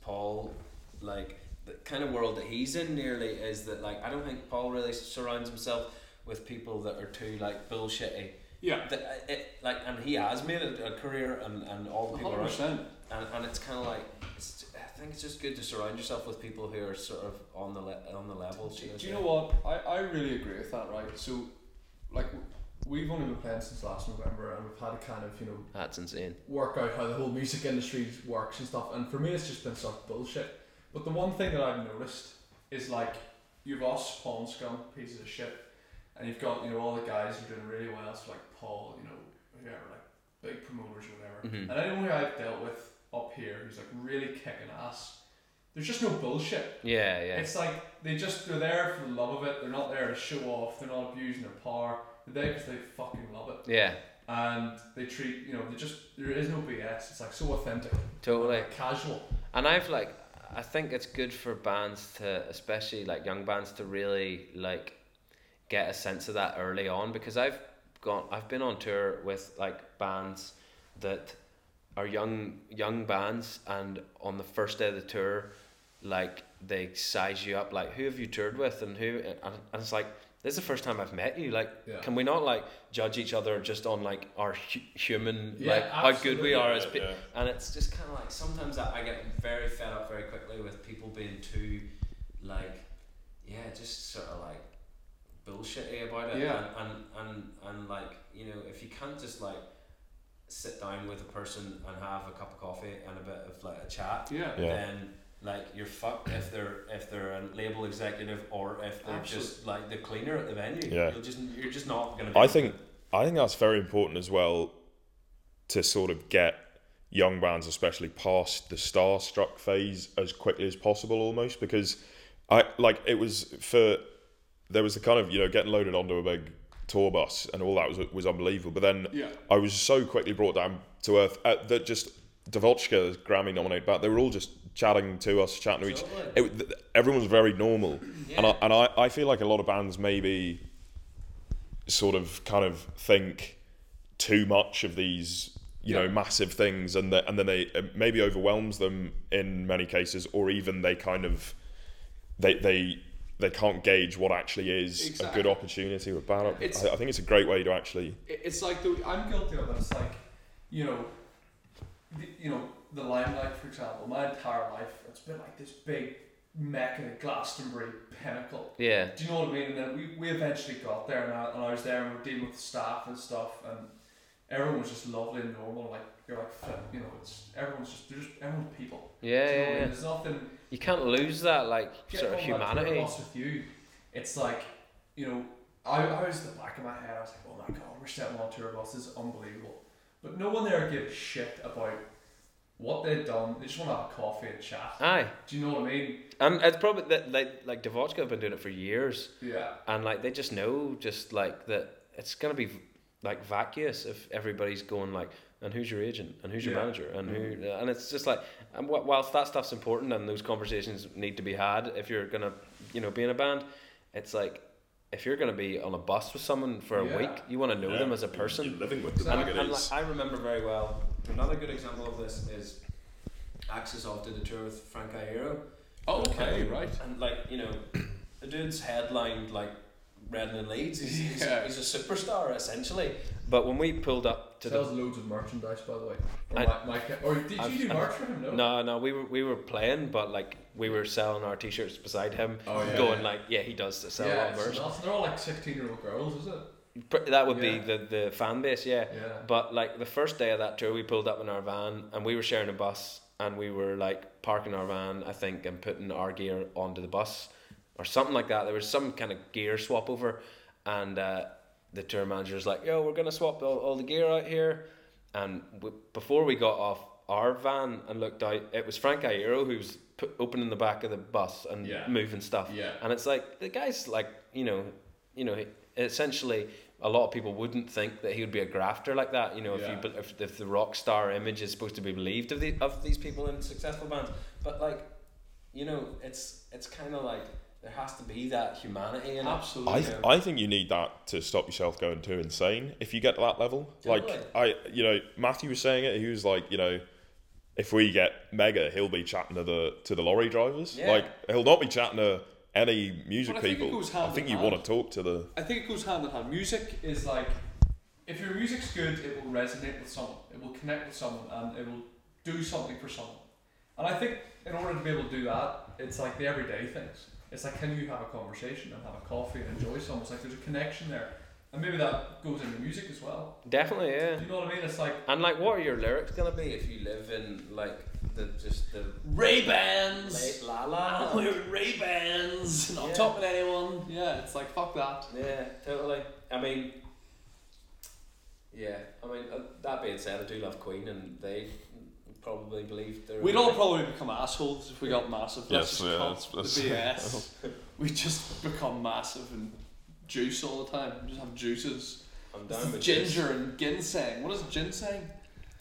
Paul like the kind of world that he's in nearly is that like I don't think Paul really surrounds himself with people that are too like bullshitty.
Yeah.
that it like and he has made a, a career and, and all the people
hundred
around
percent.
And, and it's kind of like it's, I think it's just good to surround yourself with people who are sort of on the le- on the level.
Do, do you know what? I, I really agree with that, right? So, like, we've only been playing since last November, and we've had to kind of, you know,
That's insane.
work out how the whole music industry works and stuff. And for me, it's just been such bullshit. But the one thing that I've noticed is like, you've us, Paul Scum, pieces of shit, and you've got, you know, all the guys who are doing really well, so like Paul, you know, whoever, like big promoters or whatever.
Mhm.
And anyone who I've dealt with up here who's like really kicking ass, there's just no bullshit.
Yeah, yeah.
It's like they just they're there for the love of it. They're not there to show off. They're not abusing their power. They're there because they fucking love it.
Yeah,
And they treat you know they just there is no BS. It's like so authentic,
totally.
like casual.
And I've like, I think it's good for bands to, especially like young bands, to really like get a sense of that early on because I've gone, I've been on tour with like bands that are young young bands, and on the first day of the tour, like they size you up, like who have you toured with, and who, and and it's like. This is the first time I've met you. Like,
Yeah.
can we not like judge each other just on like our hu- human,
Yeah,
like how good we are as people?
yeah.
And it's just kind of like sometimes I, I get very fed up very quickly with people being too, like, yeah, just sort of like bullshitty about it.
Yeah.
And, and, and, and like, you know, if you can't just like sit down with a person and have a cup of coffee and a bit of like a chat,
Yeah.
Yeah.
then like you're fucked if they're if they're a label executive or if they're just like the cleaner at the venue.
Yeah.
You'll just you're just not gonna. Be
I think I think that's very important as well to sort of get young bands, especially past the starstruck phase, as quickly as possible, almost because I like it was for there was the kind of you know getting loaded onto a big tour bus and all that was was unbelievable. But then
Yeah.
I was so quickly brought down to earth uh, that just DeVotchKa, Grammy nominated band, they were all just chatting to us, chatting to each. It, everyone was very normal, and I, and I, I feel like a lot of bands maybe sort of kind of think too much of these you know
Yeah.
massive things and that and then they maybe overwhelms them in many cases or even they kind of they they they can't gauge what actually is a good opportunity or a bad op-
It's-
I, I think it's a great way to actually
It's like the, I'm guilty of it. It's like, you know, the, you know, the limelight, for example. My entire life, it's been like this big mecca, Glastonbury pinnacle.
Yeah,
Do you know what I mean? And then we, we eventually got there, and I, and I was there, and we are dealing with the staff and stuff, and everyone was just lovely and normal. Like you're like, you know, it's everyone's just they're just everyone's people.
yeah,
Do you know
yeah.
I mean?
yeah.
There's nothing.
You can't lose that like
Get
sort of
on that tour
humanity.
with you, it's like, you know, I, I was at the back of my head. I was like, oh my god, we're stepping on tour bus. This is unbelievable. But no one there gave a shit about what they'd done. They just want to have a coffee and chat.
Aye,
Do you know what I mean?
and it's probably that like like DeVotchKa have been doing it for years,
Yeah.
and like they just know just like that it's gonna be like vacuous if everybody's going like and who's your agent and who's your
Yeah.
manager and who mm-hmm. and it's just like and wh- whilst that stuff's important and those conversations need to be had if you're gonna you know be in a band it's like if you're gonna be on a bus with someone for a
Yeah.
week you want to know
Yeah,
them as a person
you're living with them
And-
like
and like, I remember very well. Another good example of this is Axis of did a tour with Frank Iero.
Oh, okay,
Um,
right.
And like you know, the dude's headlined like Redland Leeds. He's, he's,
Yeah.
he's a superstar essentially.
but when we pulled up to the
Sells loads of merchandise, by the way. Or,
I-
my, my, or did
I've-
you do merch for him? No.
No, no, we were we were playing, but like we were selling our t-shirts beside him,
Oh, yeah.
going like, yeah, he does to sell
yeah,
a lot
it's
of merch.
nuts. They're all like sixteen-year-old girls, is it?
That would
Yeah.
be the the fan base, yeah.
Yeah.
But like the first day of that tour, we pulled up in our van and we were sharing a bus, and we were like parking our van, I think, and putting our gear onto the bus, or something like that. There was some kind of gear swap over, and uh, the tour manager manager's like, "Yo, we're gonna swap all, all the gear out here," and w- before we got off our van and looked out, it was Frank Iero who was put, opening the back of the bus and
Yeah.
moving stuff.
Yeah.
And it's like the guy's like, you know, you know, essentially a lot of people wouldn't think that he would be a grafter like that. You know, if
Yeah.
you if, if the rock star image is supposed to be believed of the of these people in successful bands,
But like, you know, it's it's kind of like there has to be that humanity in it.
Absolutely.
I, th- I think you need that to stop yourself going too insane if you get to that level.
Totally.
Like I, you know, Matthew was saying it. He was like, you know, if we get mega, he'll be chatting to the to the lorry drivers.
Yeah.
Like he'll not be chatting to any music
But I think it
people.
goes hand
I think
in
you
hand.
want to talk to the.
I think it goes hand in hand. Music is like, if your music's good, it will resonate with someone. It will connect with someone, and it will do something for someone. And I think in order to be able to do that, it's like the everyday things. It's like, can you have a conversation and have a coffee and enjoy someone? It's like there's a connection there, and maybe that goes into music as well.
definitely, yeah.
Do you know what I mean? It's like,
And like, what are your lyrics gonna
Be
be?
if you live in like the just the
Ray Bans.
late la la.
wearing Ray Bans, not
Yeah.
talking to anyone. Yeah, it's like fuck that.
Yeah, totally. I mean, yeah. I mean, uh, that being said, I do love Queen, and they
probably believe they're.
We'd all probably become assholes if we got massive.
Yes,
Let's just
yeah,
cut
that's-
the <laughs>
that's-
BS. we just become massive and juice all the time. Just have juices.
I'm down with
Ginger and ginseng. What is ginseng?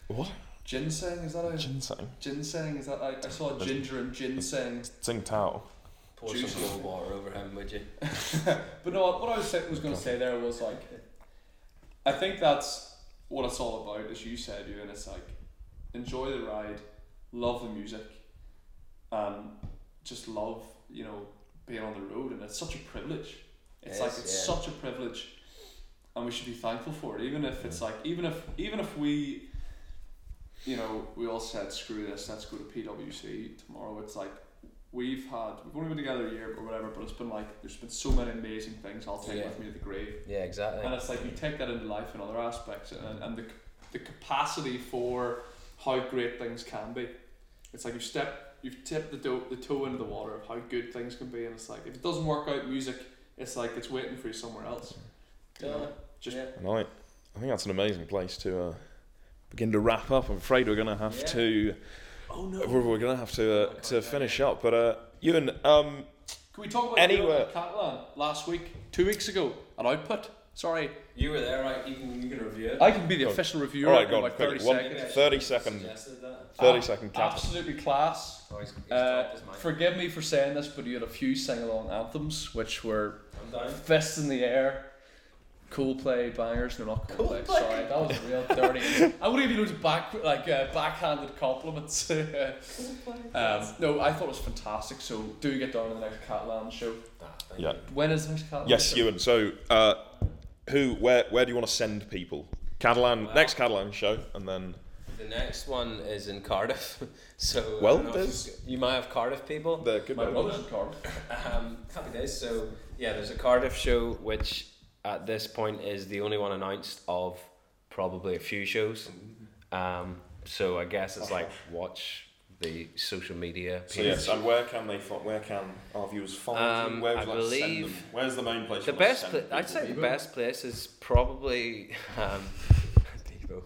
What?
Ginseng is that a
Ginseng.
ginseng? Is that I, I saw
That's-
ginger and ginseng.
Tsing Tao.
Pour
Juice.
some cold water over him, would you? <laughs>
But no, what I was, was going to say there was like, I think that's what it's all about, as you said, you and it's like, enjoy the ride, love the music, and just love, you know, being on the road, and it's such a privilege. It's
It
like it's
yeah.
such a privilege, and we should be thankful for it. Even if it's like, even if even if we, you know, we all said screw this, let's go to PwC tomorrow. It's like we've had we've only been together a year or whatever, but it's been like there's been so many amazing things I'll take
Yeah.
with me to the grave,
Yeah, exactly.
and it's like you take that into life in other aspects, and and the the capacity for how great things can be. It's like you've stepped you've tipped the do- the toe into the water of how good things can be, and it's like if it doesn't work out music, it's like it's waiting for you somewhere else. You know? Just
yeah.
And I, I think that's an amazing place to uh, begin to wrap up. I'm afraid we're going to have
Yeah.
to.
oh no.
We're, we're going to have to uh, to finish up. But uh, Ewan, um,
Can we talk about
Anywhere-
Europe Catalan last week, two weeks ago, an Output? Sorry,
You were there, right? You can, you can review it.
I can be the
Go.
official reviewer
all right,
in
go on,
about thirty
quickly. One,
seconds.
30 second,
Suggested that.
30
Ah,
second cap.
Absolutely class.
Oh, he's, he's
Uh,
dropped his mic.
forgive me for saying this, but you had a few sing along anthems which were
I'm down.
fists in the air. Coldplay bangers, no not Coldplay.
Coldplay.
Sorry, that was real dirty. <laughs> I would give you loads of back like uh, backhanded compliments. <laughs> um, no, I thought it was fantastic. So do get down to the next Catalan show.
Ah, thank
Yeah.
you.
When is the next Catalan?
Yes,
show?
Ewan. So, uh, who, where, where do you want to send people? Catalan,
Wow.
next Catalan show, and then
The next one is in Cardiff, <laughs> so
Well,
don't know if
there's-
you- you might have Cardiff people.
the good
My
bit.
brother's in Cardiff.
Um, happy days. So yeah, there's a Cardiff show, which at this point is the only one announced of probably a few shows. Um, so I guess it's like watch the social media.
So yes, and where can they? Find, where can our viewers find
Um,
you? Where would
I
you like to send them? Where's the main place?
The
you like to
best,
send
pla- I'd
people?
say the
Devo?
best place is probably <laughs> um, Devo.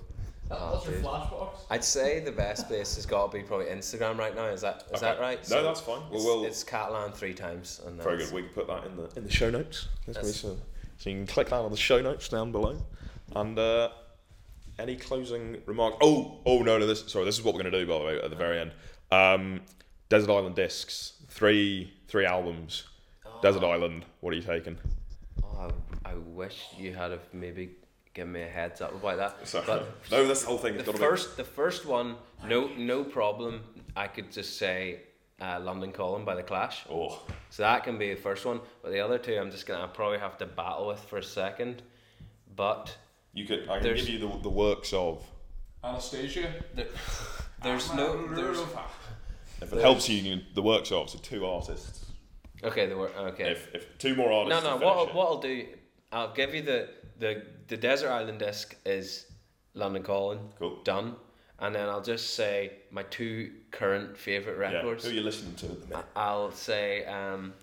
Oh,
What's your
dude.
flashbox?
I'd say the best place has got to be probably Instagram right now. Is that is that
Okay.
right?
No, that's fine.
It's,
Well, we'll
it's Catalan three times. And
very good. We can put that in the in the show notes. That's
That's-
so, so you can click that on the show notes down below. And uh, any closing remark? Oh, oh no, no. This sorry. This is what we're going to do by the way at the very end. Um, Desert Island Discs, three three albums. Desert Island. What are you taking?
Oh, I, I wish you had have maybe given me a heads up about that.
Sorry.
But
no, that's the whole thing.
the
to
first, the first one, no, no problem. I could just say uh, London Calling by the Clash.
Oh,
So that can be the first one. But the other two, I'm just gonna probably have to battle with for a second. But
you could. I can
There's-
give you the, the works of.
Anastasia.
there, <laughs> there's no, there's
If it helps you, you can, the works of so two artists.
okay. The word okay.
If, if two more
No,
artists.
no.
to
What
finish it.
what I'll do, I'll give you the the the desert island disc is London Calling
Cool.
done, and then I'll just say my two current favorite
Yeah.
records.
Who are you listening to at the minute?
I- I'll say um,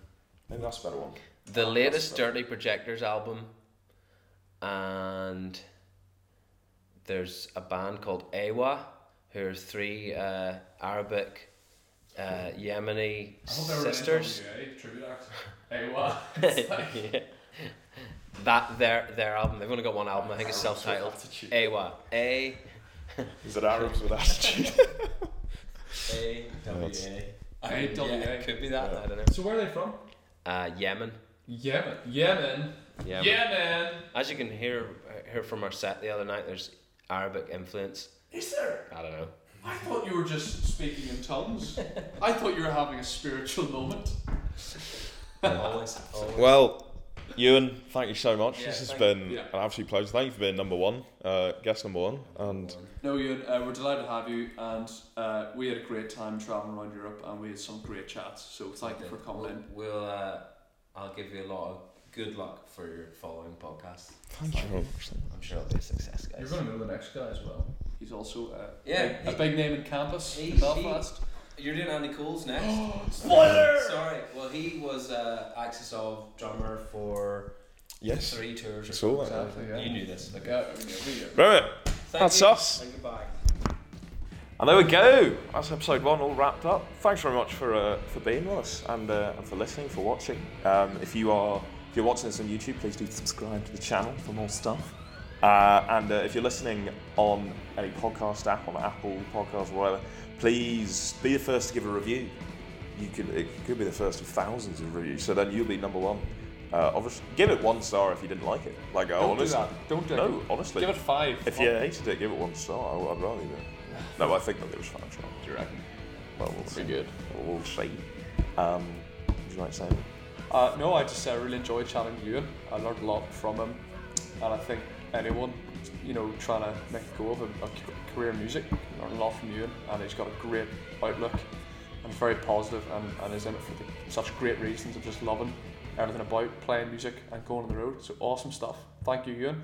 Maybe that's a better one.
the
Oh,
latest
that's-
Dirty Projectors album, and there's a band called Awa, who are three uh, Arabic, uh, Yemeni sisters.
Tribute act. Hey, what?
Yeah. That their their album. They've only got one album. I think it's
Arabs with
self-titled.
attitude.
Awa. A <laughs>
Is it Arabs with attitude?
A
W A.
A W A.
Yeah, could be that.
Yeah.
I don't know.
So where are they from?
Uh, Yemen.
Yemen. Yemen.
Yemen.
man.
As you can hear hear from our set the other night, there's Arabic influence.
Is there?
I don't know.
I thought you were just speaking in tongues. <laughs> I thought you were having a spiritual moment.
always, always.
Well, Ewan, thank you so much.
Yeah,
this has been
yeah.
an absolute pleasure. Thank you for being number one, uh, guest number one. And
No, Ewan, uh, we're delighted to have you, and uh, we had a great time traveling around Europe, and we had some great chats. So thank you for coming
we'll,
in.
We'll uh, I'll give you a lot of good luck for your following podcast.
thank you very much.
I'm sure it'll be a success, guys.
You're going to know the next guy as well. He's also uh,
Yeah,
big- a big name in campus
he-
in Belfast.
You're doing Andy Cole's next. <gasps>
Spoiler!
Sorry. Well, he was uh, Axis of drummer for
Yes.
three tours. Or
It's all
Exactly, yeah.
You knew this. Okay.
Yeah, I mean.
Right.
Thank
That's
you.
us.
And goodbye.
And there we go. That's episode one all wrapped up. Thanks very much for uh, for being with us and, uh, and for listening, for watching. Um, if you are if you're watching this on YouTube, please do subscribe to the channel for more stuff. Uh, and uh, if you're listening on any podcast app, on Apple Podcasts or whatever, please be the first to give a review. You could it could be the first of thousands of reviews, so then you'll be number one. Uh, obviously, give it one star if you didn't like it. Like,
Don't
honestly,
do that. Don't do it.
no, honestly,
Give it five.
if you hated it, give it one star. I- I'd rather do it. <laughs> No, I think that it was five stars.
do you reckon?
Well, we'll see.
Pretty good.
We'll see. Um, would you like to say anything?
Uh, no, I just uh, really enjoyed chatting to Ewan. I learned a lot from him, and I think anyone, you know, trying to make a go of a career in music, learn a lot from Ewan. And he's got a great outlook, and very positive, and, and is in it for the, such great reasons of just loving everything about playing music and going on the road. So awesome stuff. Thank you, Ewan.